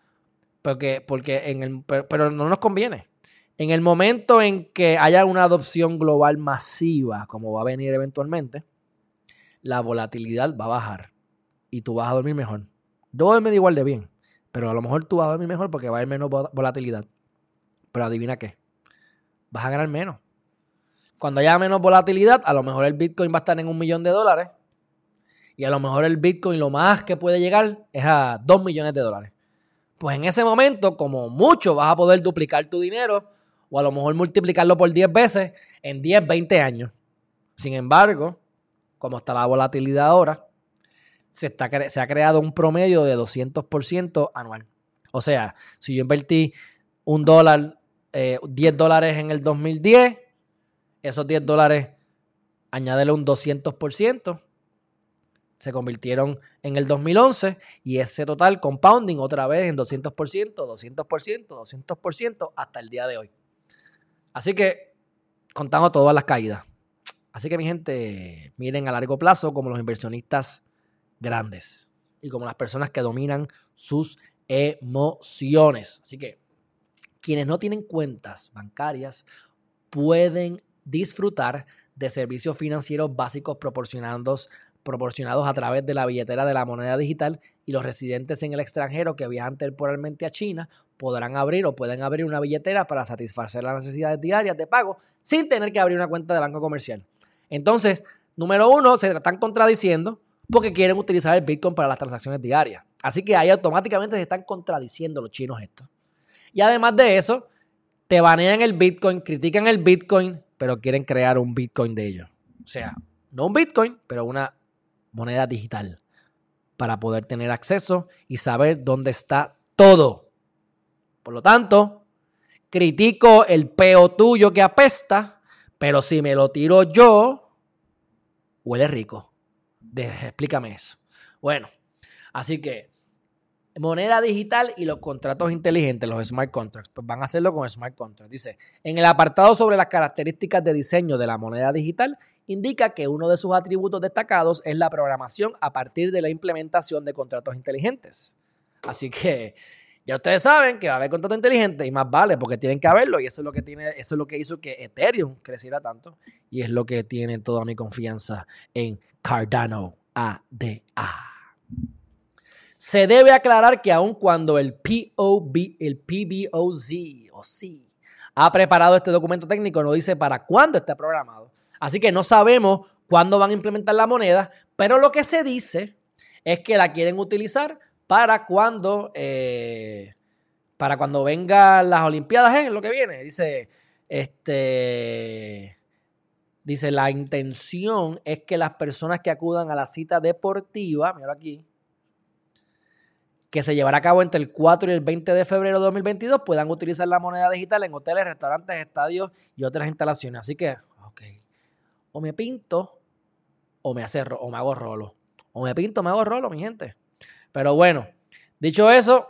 porque, porque en el, pero, no nos conviene. En el momento en que haya una adopción global masiva, como va a venir eventualmente, la volatilidad va a bajar y tú vas a dormir mejor. Yo voy dormir igual de bien, pero a lo mejor tú vas a dormir mejor porque va a haber menos volatilidad. Pero adivina qué, vas a ganar menos. Cuando haya menos volatilidad, a lo mejor el Bitcoin va a estar en un millón de dólares y a lo mejor el Bitcoin lo más que puede llegar es a 2 millones de dólares. Pues en ese momento, como mucho, vas a poder duplicar tu dinero o a lo mejor multiplicarlo por 10 veces en 10, 20 años. Sin embargo, como está la volatilidad ahora, se, ha creado un promedio de 200% anual. O sea, si yo invertí un dólar, 10 eh, dólares en el 2010, esos 10 dólares, añádele un 200%, se convirtieron en el 2011 y ese total compounding otra vez en 200%, 200%, 200% hasta el día de hoy. Así que contamos todas las caídas. Así que mi gente, miren a largo plazo como los inversionistas grandes y como las personas que dominan sus emociones. Así que quienes no tienen cuentas bancarias pueden disfrutar de servicios financieros básicos proporcionados proporcionados a través de la billetera de la moneda digital y los residentes en el extranjero que viajan temporalmente a China podrán abrir o pueden abrir una billetera para satisfacer las necesidades diarias de pago sin tener que abrir una cuenta de banco comercial. Entonces, número uno, se están contradiciendo porque quieren utilizar el Bitcoin para las transacciones diarias. Así que ahí automáticamente se están contradiciendo los chinos estos. Y además de eso, te banean el Bitcoin, critican el Bitcoin, pero quieren crear un Bitcoin de ellos. O sea, no un Bitcoin, pero una moneda digital para poder tener acceso y saber dónde está todo. Por lo tanto, critico el peo tuyo que apesta, pero si me lo tiro yo, huele rico. Explícame eso. Bueno, así que moneda digital y los contratos inteligentes, los smart contracts, pues van a hacerlo con smart contracts. Dice, en el apartado sobre las características de diseño de la moneda digital, indica que uno de sus atributos destacados es la programación a partir de la implementación de contratos inteligentes. Así que ya ustedes saben que va a haber contratos inteligentes y más vale porque tienen que haberlo y eso es lo que tiene, eso es lo que hizo que Ethereum creciera tanto y es lo que tiene toda mi confianza en Cardano ADA. Se debe aclarar que aun cuando el POB, el PBOZ o C ha preparado este documento técnico, no dice para cuándo está programado. Así que no sabemos cuándo van a implementar la moneda, pero lo que se dice es que la quieren utilizar para cuando, eh, para cuando vengan las Olimpiadas, ¿eh? lo que viene. Dice, este, dice, la intención es que las personas que acudan a la cita deportiva, mira aquí, que se llevará a cabo entre el 4 y el 20 de febrero de 2022 puedan utilizar la moneda digital en hoteles, restaurantes, estadios y otras instalaciones. Así que, ok, o me pinto o me, hace, o me hago rolo. O me pinto o me hago rolo, mi gente. Pero bueno, dicho eso,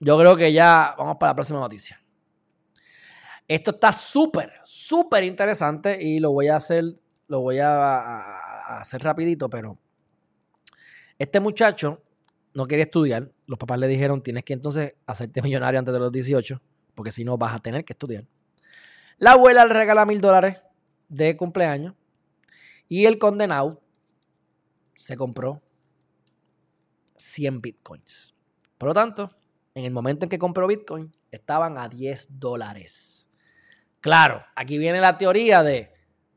yo creo que ya vamos para la próxima noticia. Esto está súper, súper interesante y lo voy a hacer, lo voy a hacer rapidito, pero este muchacho no quería estudiar, los papás le dijeron, tienes que entonces hacerte millonario antes de los 18, porque si no vas a tener que estudiar. La abuela le regala mil dólares de cumpleaños y el condenado se compró 100 bitcoins. Por lo tanto, en el momento en que compró bitcoin, estaban a 10 dólares. Claro, aquí viene la teoría de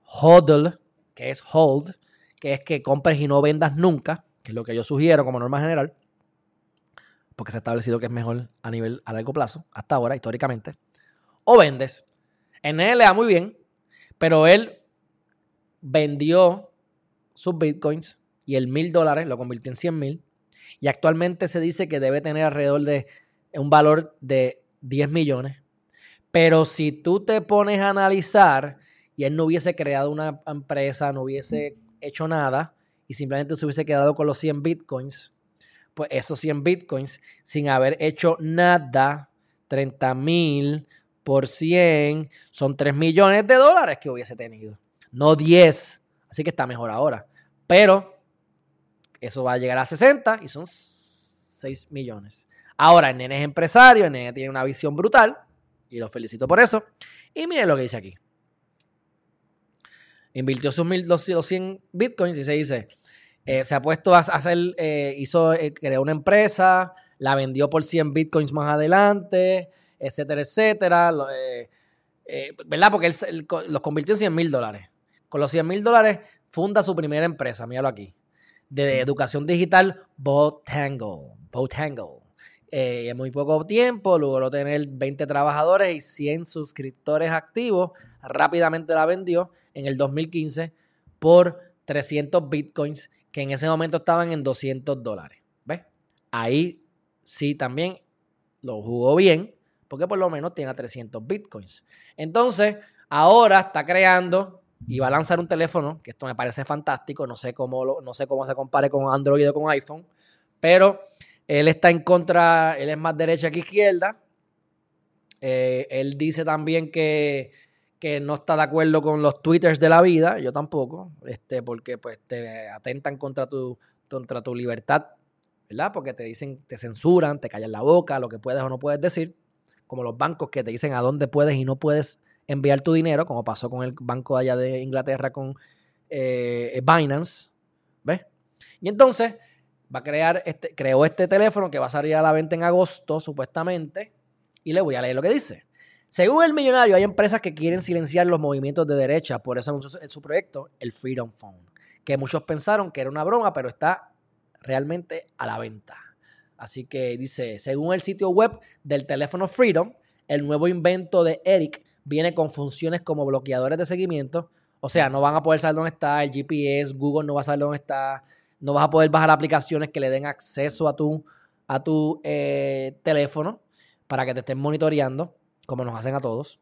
hodl, que es hold, que es que compres y no vendas nunca, que es lo que yo sugiero como norma general porque se ha establecido que es mejor a nivel a largo plazo, hasta ahora, históricamente, o vendes. En él le da muy bien, pero él vendió sus bitcoins y el mil dólares lo convirtió en 100 mil. Y actualmente se dice que debe tener alrededor de un valor de 10 millones. Pero si tú te pones a analizar y él no hubiese creado una empresa, no hubiese hecho nada y simplemente se hubiese quedado con los 100 bitcoins, pues esos 100 bitcoins sin haber hecho nada, 30 mil por 100 son 3 millones de dólares que hubiese tenido, no 10. Así que está mejor ahora. Pero eso va a llegar a 60 y son 6 millones. Ahora, el nene es empresario, el nene tiene una visión brutal y lo felicito por eso. Y miren lo que dice aquí. Invirtió sus 100 bitcoins y se dice, eh, se ha puesto a hacer, eh, hizo, eh, creó una empresa, la vendió por 100 bitcoins más adelante, etcétera, etcétera. ¿Verdad? Porque él, los convirtió en 100 mil dólares. Con los 100 mil dólares funda su primera empresa, míralo aquí, de educación digital, Botangle. Botangle. en muy poco tiempo logró tener 20 trabajadores y 100 suscriptores activos. Rápidamente la vendió en el 2015 por 300 bitcoins que en ese momento estaban en 200 dólares. ¿Ves? Ahí sí también lo jugó bien, porque por lo menos tiene 300 bitcoins. Entonces, ahora está creando y va a lanzar un teléfono, que esto me parece fantástico, no sé cómo, no sé cómo se compare con Android o con iPhone, pero él está en contra, él es más derecha que izquierda. Eh, él dice también que que no está de acuerdo con los twitters de la vida, yo tampoco, este, porque pues te atentan contra tu, contra tu libertad, ¿verdad? Porque te dicen, te censuran, te callan la boca, lo que puedes o no puedes decir, como los bancos que te dicen a dónde puedes y no puedes enviar tu dinero, como pasó con el banco allá de Inglaterra con eh, Binance, ¿ves? Y entonces va a crear, este, creó este teléfono que va a salir a la venta en agosto, supuestamente, y le voy a leer lo que dice. Según el millonario, hay empresas que quieren silenciar los movimientos de derecha, por eso anunció en su proyecto el Freedom Phone, que muchos pensaron que era una broma, pero está realmente a la venta. Así que dice, según el sitio web del teléfono Freedom, el nuevo invento de Eric viene con funciones como bloqueadores de seguimiento, o sea, no van a poder saber dónde está el GPS, Google no va a saber dónde está, no vas a poder bajar aplicaciones que le den acceso a tu, a tu eh, teléfono para que te estén monitoreando como nos hacen a todos.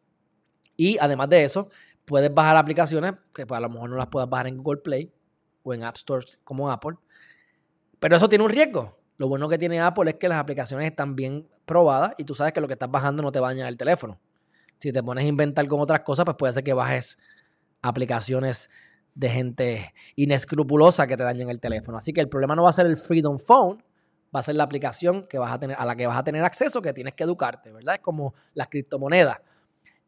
Y además de eso, puedes bajar aplicaciones que pues, a lo mejor no las puedas bajar en Google Play o en App Stores como Apple. Pero eso tiene un riesgo. Lo bueno que tiene Apple es que las aplicaciones están bien probadas y tú sabes que lo que estás bajando no te va a dañar el teléfono. Si te pones a inventar con otras cosas, pues puede ser que bajes aplicaciones de gente inescrupulosa que te dañen el teléfono. Así que el problema no va a ser el Freedom Phone, va a ser la aplicación que vas a tener, a la que vas a tener acceso, que tienes que educarte, ¿verdad? Es como las criptomonedas.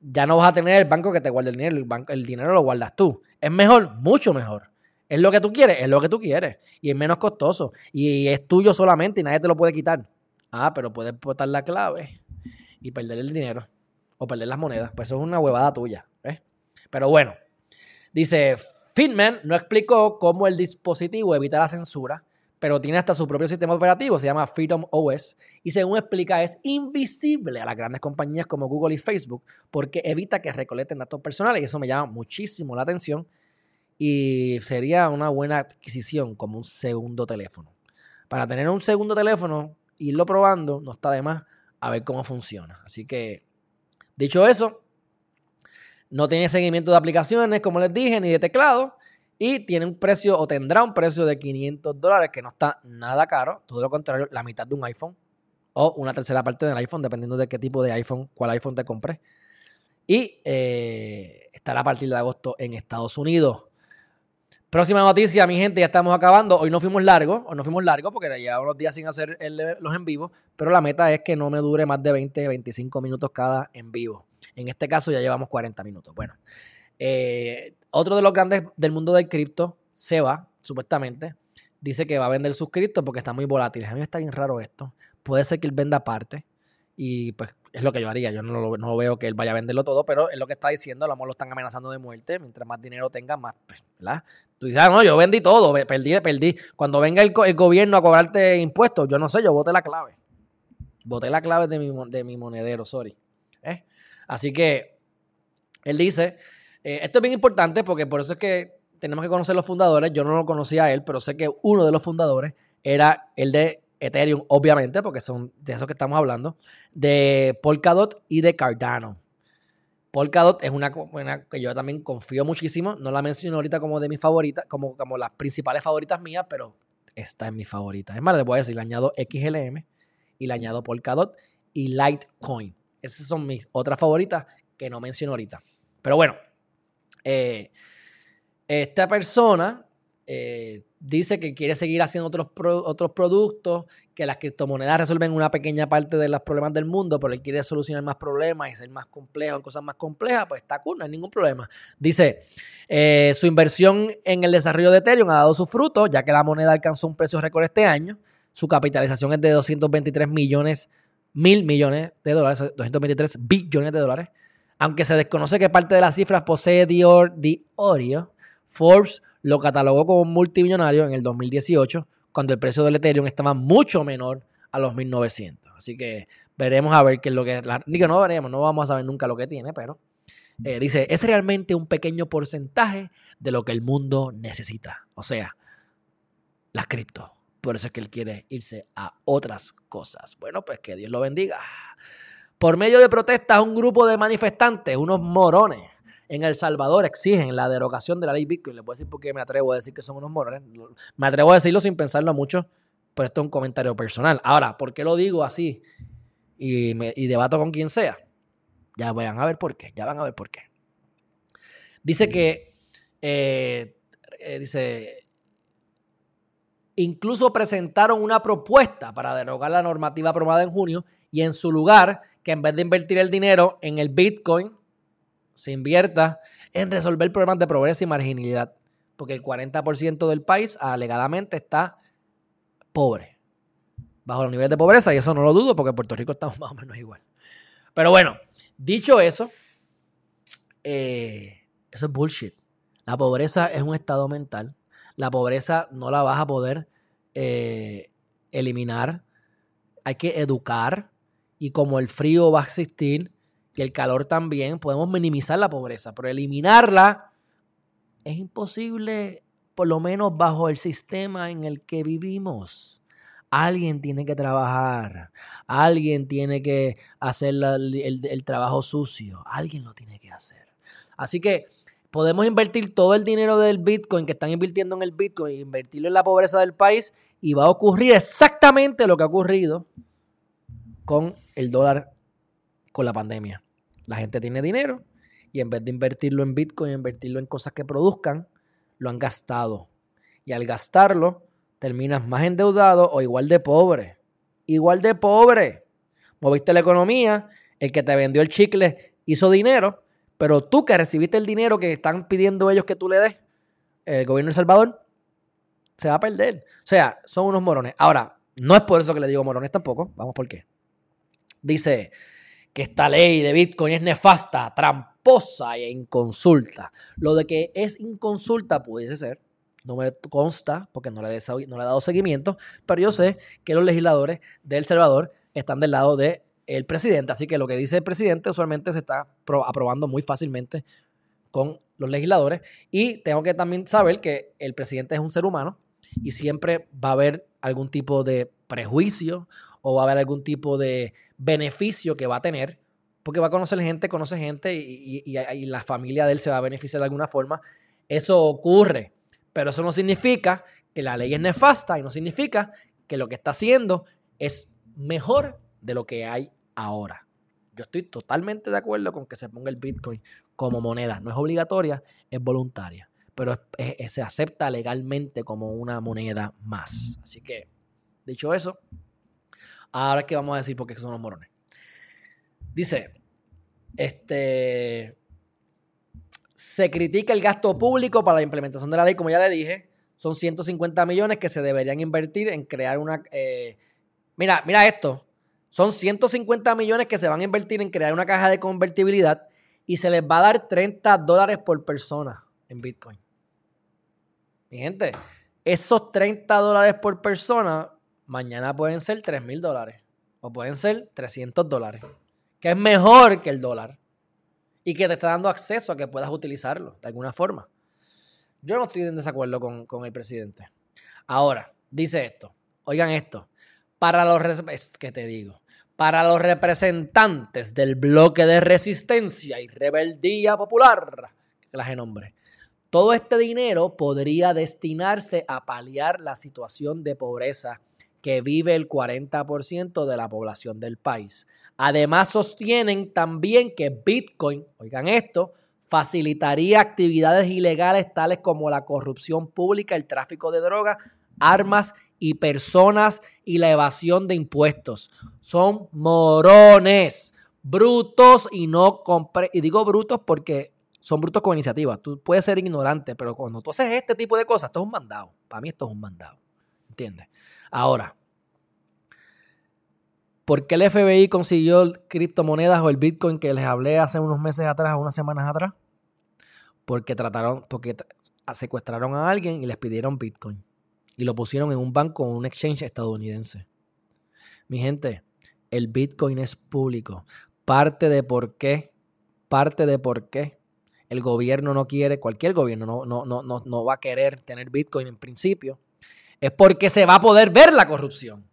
Ya no vas a tener el banco que te guarde el dinero, el, el dinero lo guardas tú. ¿Es mejor? Mucho mejor. ¿Es lo que tú quieres? Es lo que tú quieres. Y es menos costoso. Y es tuyo solamente y nadie te lo puede quitar. Ah, pero puedes botar la clave y perder el dinero o perder las monedas. Pues eso es una huevada tuya. Pero bueno, dice, Fitman no explicó cómo el dispositivo evita la censura, pero tiene hasta su propio sistema operativo, se llama Freedom OS, y según explica es invisible a las grandes compañías como Google y Facebook porque evita que recolecten datos personales y eso me llama muchísimo la atención y sería una buena adquisición como un segundo teléfono. Para tener un segundo teléfono, irlo probando, no está de más a ver cómo funciona. Así que, dicho eso, no tiene seguimiento de aplicaciones, como les dije, ni de teclado. Y tiene un precio o tendrá un precio de 500 dólares, que no está nada caro. Todo lo contrario, la mitad de un iPhone o una tercera parte del iPhone, dependiendo de qué tipo de iPhone, cuál iPhone te compres. Y eh, estará a partir de agosto en Estados Unidos. Próxima noticia, mi gente, ya estamos acabando. Hoy no fuimos largos, hoy no fuimos largos porque ya unos días sin hacer los en vivo, pero la meta es que no me dure más de 20, 25 minutos cada en vivo. En este caso ya llevamos 40 minutos. Bueno, eh, otro de los grandes del mundo del cripto, Seba, supuestamente, dice que va a vender sus criptos porque está muy volátil. A mí me está bien raro esto. Puede ser que él venda parte y pues es lo que yo haría. Yo no lo, veo que él vaya a venderlo todo, pero es lo que está diciendo. A lo mejor lo están amenazando de muerte. Mientras más dinero tenga, más, pues, ¿verdad? Tú dices, ah, no, yo vendí todo, perdí, perdí. Cuando venga el, gobierno a cobrarte impuestos, yo no sé, yo voté la clave. Voté la clave de mi, de mi monedero, sorry. ¿Eh? Así que él dice, eh, esto es bien importante porque por eso es que tenemos que conocer los fundadores. Yo no lo conocía a él, pero sé que uno de los fundadores era el de Ethereum, obviamente, porque son de esos que estamos hablando, de Polkadot y de Cardano. Polkadot es una, que yo también confío muchísimo. No la menciono ahorita como de mis favoritas, como, como las principales favoritas mías, pero esta es mi favorita. Es más, les voy a decir, le añado XLM y le añado Polkadot y Litecoin. Esas son mis otras favoritas que no menciono ahorita. Pero bueno, eh, esta persona eh, dice que quiere seguir haciendo otros, otros productos, que las criptomonedas resuelven una pequeña parte de los problemas del mundo, pero él quiere solucionar más problemas y ser más complejo cosas más complejas, pues está cool, no hay ningún problema. Dice, eh, su inversión en el desarrollo de Ethereum ha dado sus frutos, ya que la moneda alcanzó un precio récord este año. Su capitalización es de 223 millones, mil millones de dólares, 223 billones de dólares. Aunque se desconoce qué parte de las cifras posee Dior, Diorio, Forbes lo catalogó como multimillonario en el 2018, cuando el precio del Ethereum estaba mucho menor a los 1900. Así que veremos a ver qué es lo que. digo, no veremos, no vamos a saber nunca lo que tiene, pero eh, dice: es realmente un pequeño porcentaje de lo que el mundo necesita. O sea, las cripto. Por eso es que él quiere irse a otras cosas. Bueno, pues que Dios lo bendiga. Por medio de protestas, un grupo de manifestantes, unos morones, en El Salvador exigen la derogación de la ley Bitcoin. Les voy a decir por qué me atrevo a decir que son unos morones. Me atrevo a decirlo sin pensarlo mucho, pero esto es un comentario personal. Ahora, ¿por qué lo digo así? Y, debato con quien sea. Ya van a ver por qué. Ya van a ver por qué. Dice que, eh, eh, dice, incluso presentaron una propuesta para derogar la normativa aprobada en junio y en su lugar, que en vez de invertir el dinero en el Bitcoin, se invierta en resolver problemas de pobreza y marginalidad. Porque el 40% del país alegadamente está pobre, bajo los niveles de pobreza, y eso no lo dudo porque en Puerto Rico estamos <laughs> más o menos igual. Pero bueno, dicho eso, eh, eso es bullshit. La pobreza es un estado mental. La pobreza no la vas a poder eh, eliminar. Hay que educar. Y como el frío va a existir, y el calor también, podemos minimizar la pobreza, pero eliminarla es imposible, por lo menos bajo el sistema en el que vivimos. Alguien tiene que trabajar, alguien tiene que hacer el, trabajo sucio, alguien lo tiene que hacer. Así que podemos invertir todo el dinero del Bitcoin que están invirtiendo en el Bitcoin, invertirlo en la pobreza del país y va a ocurrir exactamente lo que ha ocurrido con el dólar con la pandemia. La gente tiene dinero y en vez de invertirlo en Bitcoin, invertirlo en cosas que produzcan, lo han gastado. Y al gastarlo, terminas más endeudado o igual de pobre. Igual de pobre. Moviste la economía, el que te vendió el chicle hizo dinero, pero tú que recibiste el dinero que están pidiendo ellos que tú le des, el gobierno de El Salvador, se va a perder. O sea, son unos morones. Ahora, no es por eso que le digo morones tampoco. Vamos por qué. Dice que esta ley de Bitcoin es nefasta, tramposa e inconsulta. Lo de que es inconsulta pudiese ser. No me consta porque no le, no le he dado seguimiento, pero yo sé que los legisladores de El Salvador están del lado del el presidente. Así que lo que dice el presidente usualmente se está aprobando muy fácilmente con los legisladores. Y tengo que también saber que el presidente es un ser humano y siempre va a haber algún tipo de prejuicio o va a haber algún tipo de beneficio que va a tener, porque va a conocer gente, conoce gente y, la familia de él se va a beneficiar de alguna forma. Eso ocurre, pero eso no significa que la ley es nefasta y no significa que lo que está haciendo es mejor de lo que hay ahora. Yo estoy totalmente de acuerdo con que se ponga el Bitcoin como moneda. No es obligatoria, es voluntaria. Pero se acepta legalmente como una moneda más. Así que, dicho eso, ahora que vamos a decir por qué son los morones. Dice, este, se critica el gasto público para la implementación de la ley, como ya le dije. Son 150 millones que se deberían invertir en crear una... Eh, mira, mira esto. Son 150 millones que se van a invertir en crear una caja de convertibilidad y se les va a dar 30 dólares por persona en Bitcoin. Mi gente, esos 30 dólares por persona mañana pueden ser 3 mil dólares o pueden ser 300 dólares, que es mejor que el dólar y que te está dando acceso a que puedas utilizarlo de alguna forma. Yo no estoy en desacuerdo con, con el presidente. Ahora, dice esto, oigan esto, para los... que te digo? para los representantes del bloque de resistencia y rebeldía popular, que las nombre. Todo este dinero podría destinarse a paliar la situación de pobreza que vive el 40% de la población del país. Además, sostienen también que Bitcoin, oigan esto, facilitaría actividades ilegales tales como la corrupción pública, el tráfico de drogas, armas y personas y la evasión de impuestos. Son morones, brutos y no compre y digo brutos porque son brutos con iniciativa. Tú puedes ser ignorante, pero cuando tú haces este tipo de cosas, esto es un mandado. Para mí esto es un mandado. ¿Entiendes? Ahora, ¿por qué el FBI consiguió criptomonedas o el Bitcoin que les hablé hace unos meses atrás, unas semanas atrás? Porque trataron, porque secuestraron a alguien y les pidieron Bitcoin y lo pusieron en un banco o un exchange estadounidense. Mi gente, el Bitcoin es público. Parte de por qué, parte de por qué el gobierno no quiere, cualquier gobierno no, no, no, no, no va a querer tener Bitcoin en principio, es porque se va a poder ver la corrupción.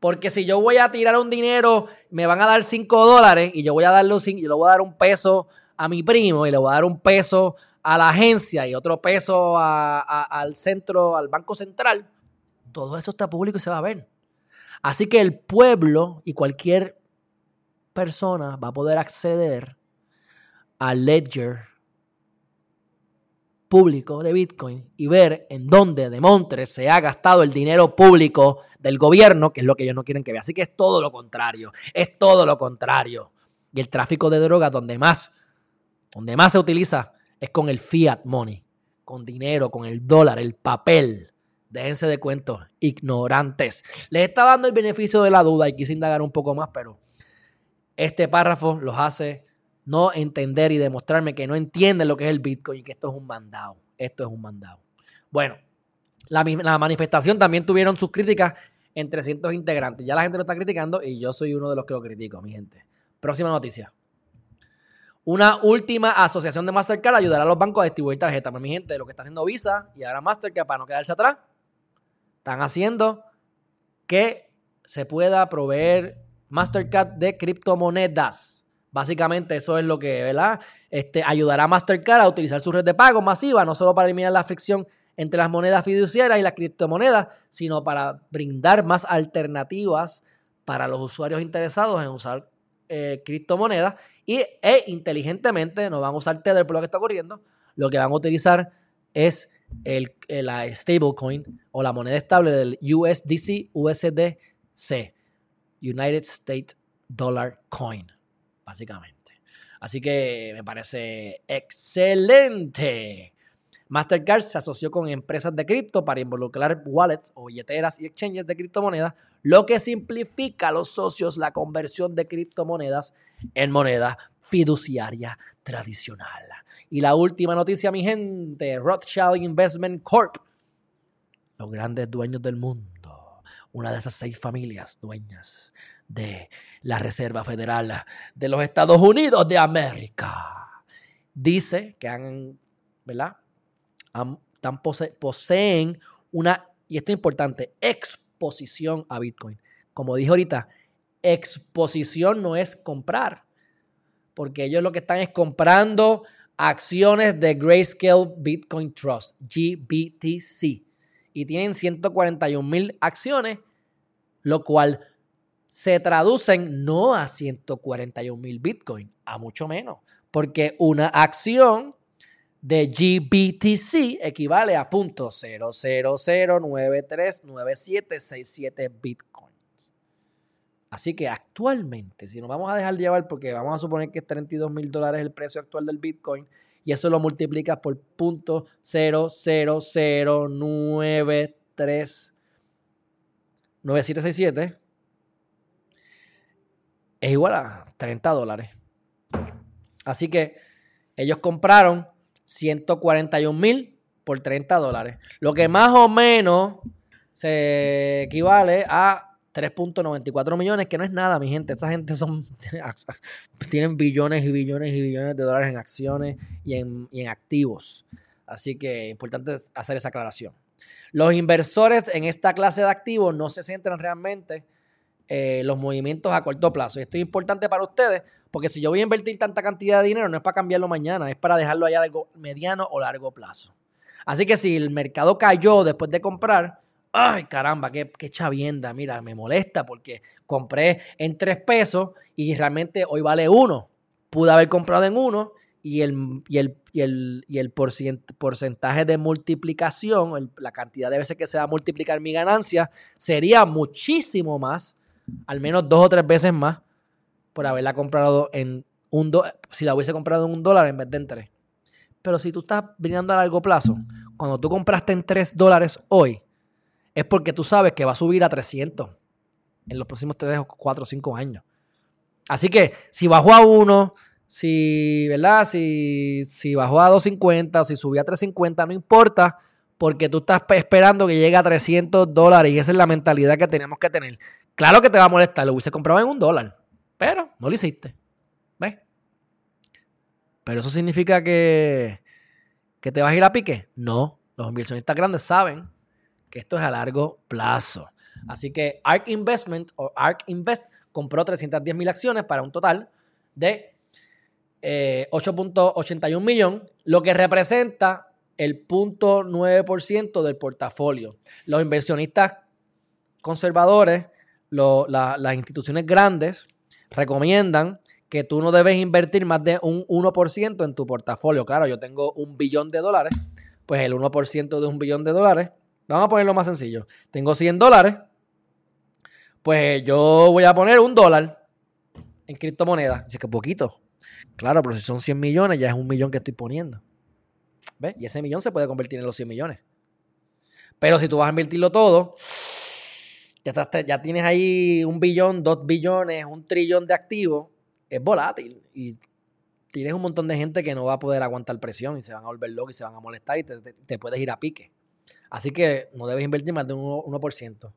Porque si yo voy a tirar un dinero, me van a dar 5 dólares y yo voy a le voy a dar un peso a mi primo y le voy a dar un peso a la agencia y otro peso al centro, al Banco Central, todo eso está público y se va a ver. Así que el pueblo y cualquier persona va a poder acceder al ledger público de Bitcoin y ver en dónde de Montres se ha gastado el dinero público del gobierno, que es lo que ellos no quieren que vea. Así que es todo lo contrario, es todo lo contrario. Y el tráfico de drogas donde más, donde más se utiliza es con el fiat money, con dinero, con el dólar, el papel. Déjense de cuentos, ignorantes. Les está dando el beneficio de la duda y quise indagar un poco más, pero este párrafo los hace no entender y demostrarme que no entienden lo que es el Bitcoin y que esto es un mandado. Esto es un mandado. Bueno, la, la manifestación también tuvieron sus críticas en 300 integrantes. Ya la gente lo está criticando y yo soy uno de los que lo critico, mi gente. Próxima noticia. Una última asociación de Mastercard ayudará a los bancos a distribuir tarjetas. Pero mi gente, lo que está haciendo Visa y ahora Mastercard para no quedarse atrás, están haciendo que se pueda proveer Mastercard de criptomonedas. Básicamente eso es lo que, ¿verdad? Este, ayudará a Mastercard a utilizar su red de pago masiva, no solo para eliminar la fricción entre las monedas fiduciarias y las criptomonedas, sino para brindar más alternativas para los usuarios interesados en usar eh, criptomonedas. Y e, inteligentemente no van a usar Tether por lo que está ocurriendo, lo que van a utilizar es el, la stablecoin o la moneda estable del USDC, USDC, United States Dollar Coin, básicamente. Así que me parece excelente. Mastercard se asoció con empresas de cripto para involucrar wallets o billeteras y exchanges de criptomonedas, lo que simplifica a los socios la conversión de criptomonedas en moneda fiduciaria tradicional. Y la última noticia, mi gente, Rothschild Investment Corp, los grandes dueños del mundo, una de esas seis familias dueñas de la Reserva Federal de los Estados Unidos de América, dice que han, ¿verdad? poseen una, y esto es importante, exposición a Bitcoin. Como dije ahorita, exposición no es comprar, porque ellos lo que están es comprando acciones de Grayscale Bitcoin Trust, GBTC, y tienen 141 mil acciones, lo cual se traducen no a 141 mil Bitcoin, a mucho menos, porque una acción de GBTC equivale a .000939767 bitcoins. Así que actualmente, si nos vamos a dejar llevar, porque vamos a suponer que es 32 mil dólares el precio actual del bitcoin, y eso lo multiplicas por .000939767, es igual a 30 dólares. Así que ellos compraron 141 mil por 30 dólares. Lo que más o menos se equivale a 3.94 millones, que no es nada, mi gente. Esta gente son <laughs> tienen billones y billones y billones de dólares en acciones y en, y en activos. Así que importante hacer esa aclaración. Los inversores en esta clase de activos no se centran realmente eh, los movimientos a corto plazo. Y esto es importante para ustedes, porque si yo voy a invertir tanta cantidad de dinero, no es para cambiarlo mañana, es para dejarlo allá a algo mediano o largo plazo. Así que si el mercado cayó después de comprar, ay caramba, qué, qué chavienda, mira, me molesta porque compré en tres pesos y realmente hoy vale uno. Pude haber comprado en uno y el, y el, y el, y el porcentaje de multiplicación, la cantidad de veces que se va a multiplicar mi ganancia, sería muchísimo más al menos dos o tres veces más por haberla comprado en un dólar, si la hubiese comprado en un dólar en vez de en tres. Pero si tú estás brindando a largo plazo, cuando tú compraste en tres dólares hoy, es porque tú sabes que va a subir a 300 en los próximos tres o cuatro o cinco años. Así que si bajó a uno, si, ¿verdad? Si, si bajó a 250 o si subió a 350, no importa, porque tú estás esperando que llegue a 300 dólares y esa es la mentalidad que tenemos que tener. Claro que te va a molestar, lo hubiese comprado en un dólar, pero no lo hiciste. ¿Ves? Pero eso significa que, que te vas a ir a pique. No, los inversionistas grandes saben que esto es a largo plazo. Así que ARK Investment o ARK Invest compró 310 mil acciones para un total de 8.81 eh, millón, lo que representa el 0.9% del portafolio. Los inversionistas conservadores las instituciones grandes recomiendan que tú no debes invertir más de un 1% en tu portafolio. Claro, yo tengo un billón de dólares, pues el 1% de un billón de dólares, vamos a ponerlo más sencillo, tengo 100 dólares, pues yo voy a poner un dólar en criptomonedas. Así que poquito. Claro, pero si son 100 millones, ya es un millón que estoy poniendo. ¿Ves? Y ese millón se puede convertir en los 100 millones. Pero si tú vas a invertirlo todo, ya, tienes ahí un billón, dos billones, un trillón de activos, es volátil y tienes un montón de gente que no va a poder aguantar presión y se van a volver locos y se van a molestar y te, puedes ir a pique. Así que no debes invertir más de un 1%.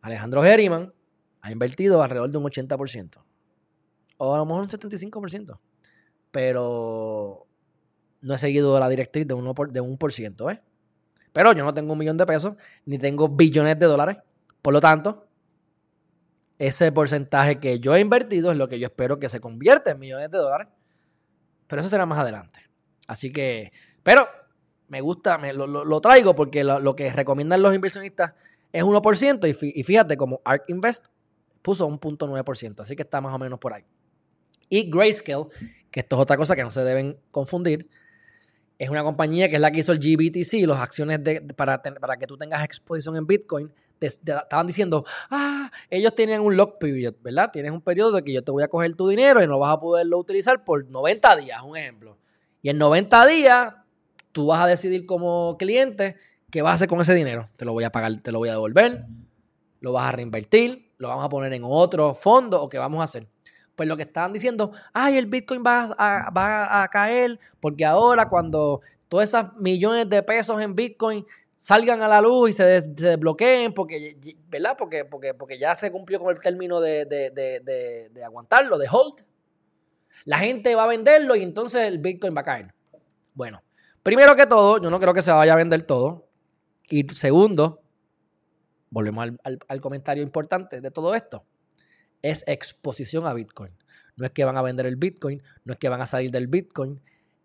Alejandro Geriman ha invertido alrededor de un 80%. O a lo mejor un 75%. Pero no he seguido la directriz de, uno de un por ciento, ¿eh? Pero yo no tengo un millón de pesos, ni tengo billones de dólares. Por lo tanto, ese porcentaje que yo he invertido es lo que yo espero que se convierta en millones de dólares. Pero eso será más adelante. Así que, pero me gusta, me, lo, traigo porque lo, que recomiendan los inversionistas es 1%. Y, y fíjate, como ARK Invest puso un punto 9%. Así que está más o menos por ahí. Y Grayscale, que esto es otra cosa que no se deben confundir, es una compañía que es la que hizo el GBTC, las acciones de, para, para que tú tengas exposición en Bitcoin. estaban diciendo, ah, ellos tienen un lock period, ¿verdad? Tienes un periodo de que yo te voy a coger tu dinero y no vas a poderlo utilizar por 90 días, un ejemplo. Y en 90 días tú vas a decidir como cliente qué vas a hacer con ese dinero. Te lo voy a pagar, te lo voy a devolver, lo vas a reinvertir, lo vamos a poner en otro fondo o qué vamos a hacer. Pues lo que estaban diciendo, ay, el Bitcoin va a, caer porque ahora cuando todas esas millones de pesos en Bitcoin salgan a la luz y se, desbloqueen porque, ¿verdad? Porque, porque, porque ya se cumplió con el término de, de, aguantarlo, de hold. La gente va a venderlo y entonces el Bitcoin va a caer. Bueno, primero que todo, yo no creo que se vaya a vender todo. Y segundo, volvemos al, comentario importante de todo esto, es exposición a Bitcoin. No es que van a vender el Bitcoin, no es que van a salir del Bitcoin,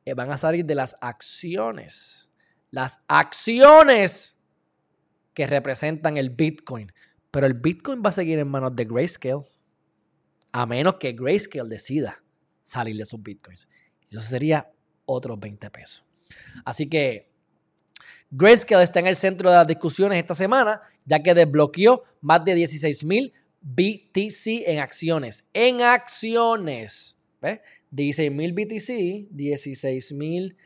eh, van a salir de las acciones las acciones que representan el Bitcoin. Pero el Bitcoin va a seguir en manos de Grayscale. A menos que Grayscale decida salir de sus Bitcoins. Eso sería otros 20 pesos. Así que Grayscale está en el centro de las discusiones esta semana, ya que desbloqueó más de 16 mil BTC en acciones. En acciones. ¿Ves? 16 mil BTC, 16 mil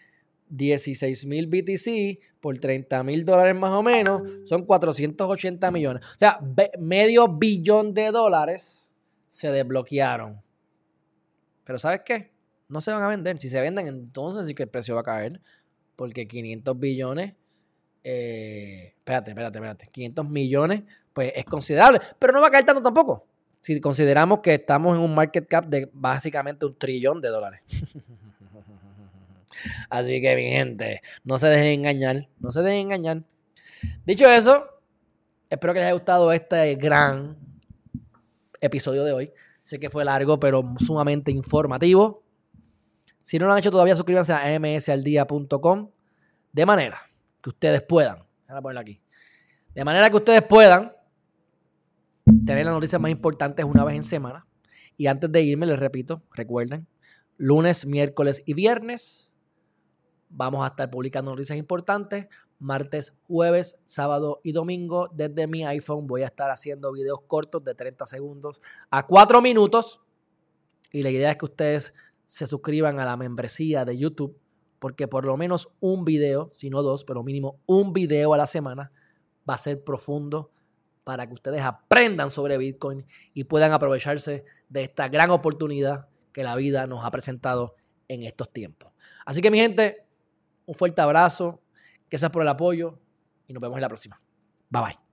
16 mil BTC por 30 mil dólares más o menos, son 480 millones. O sea, medio billón de dólares se desbloquearon. Pero ¿sabes qué? No se van a vender. Si se venden, entonces sí que el precio va a caer. Porque 500 billones, eh, espérate, espérate, espérate, 500 millones, pues es considerable. Pero no va a caer tanto tampoco. Si consideramos que estamos en un market cap de básicamente un trillón de dólares. <laughs> Así que, mi gente, no se dejen engañar. No se dejen engañar. Dicho eso, espero que les haya gustado este gran episodio de hoy. Sé que fue largo, pero sumamente informativo. Si no lo han hecho todavía, suscríbanse a msaldia.com de manera que ustedes puedan. De manera que ustedes puedan tener las noticias más importantes una vez en semana. Y antes de irme, les repito, recuerden, lunes, miércoles y viernes Vamos a estar publicando noticias importantes. Martes, jueves, sábado y domingo desde mi iPhone voy a estar haciendo videos cortos de 30 segundos a 4 minutos. Y la idea es que ustedes se suscriban a la membresía de YouTube porque por lo menos un video, si no dos, pero mínimo un video a la semana va a ser profundo para que ustedes aprendan sobre Bitcoin y puedan aprovecharse de esta gran oportunidad que la vida nos ha presentado en estos tiempos. Así que mi gente, un fuerte abrazo, gracias por el apoyo y nos vemos en la próxima. Bye bye.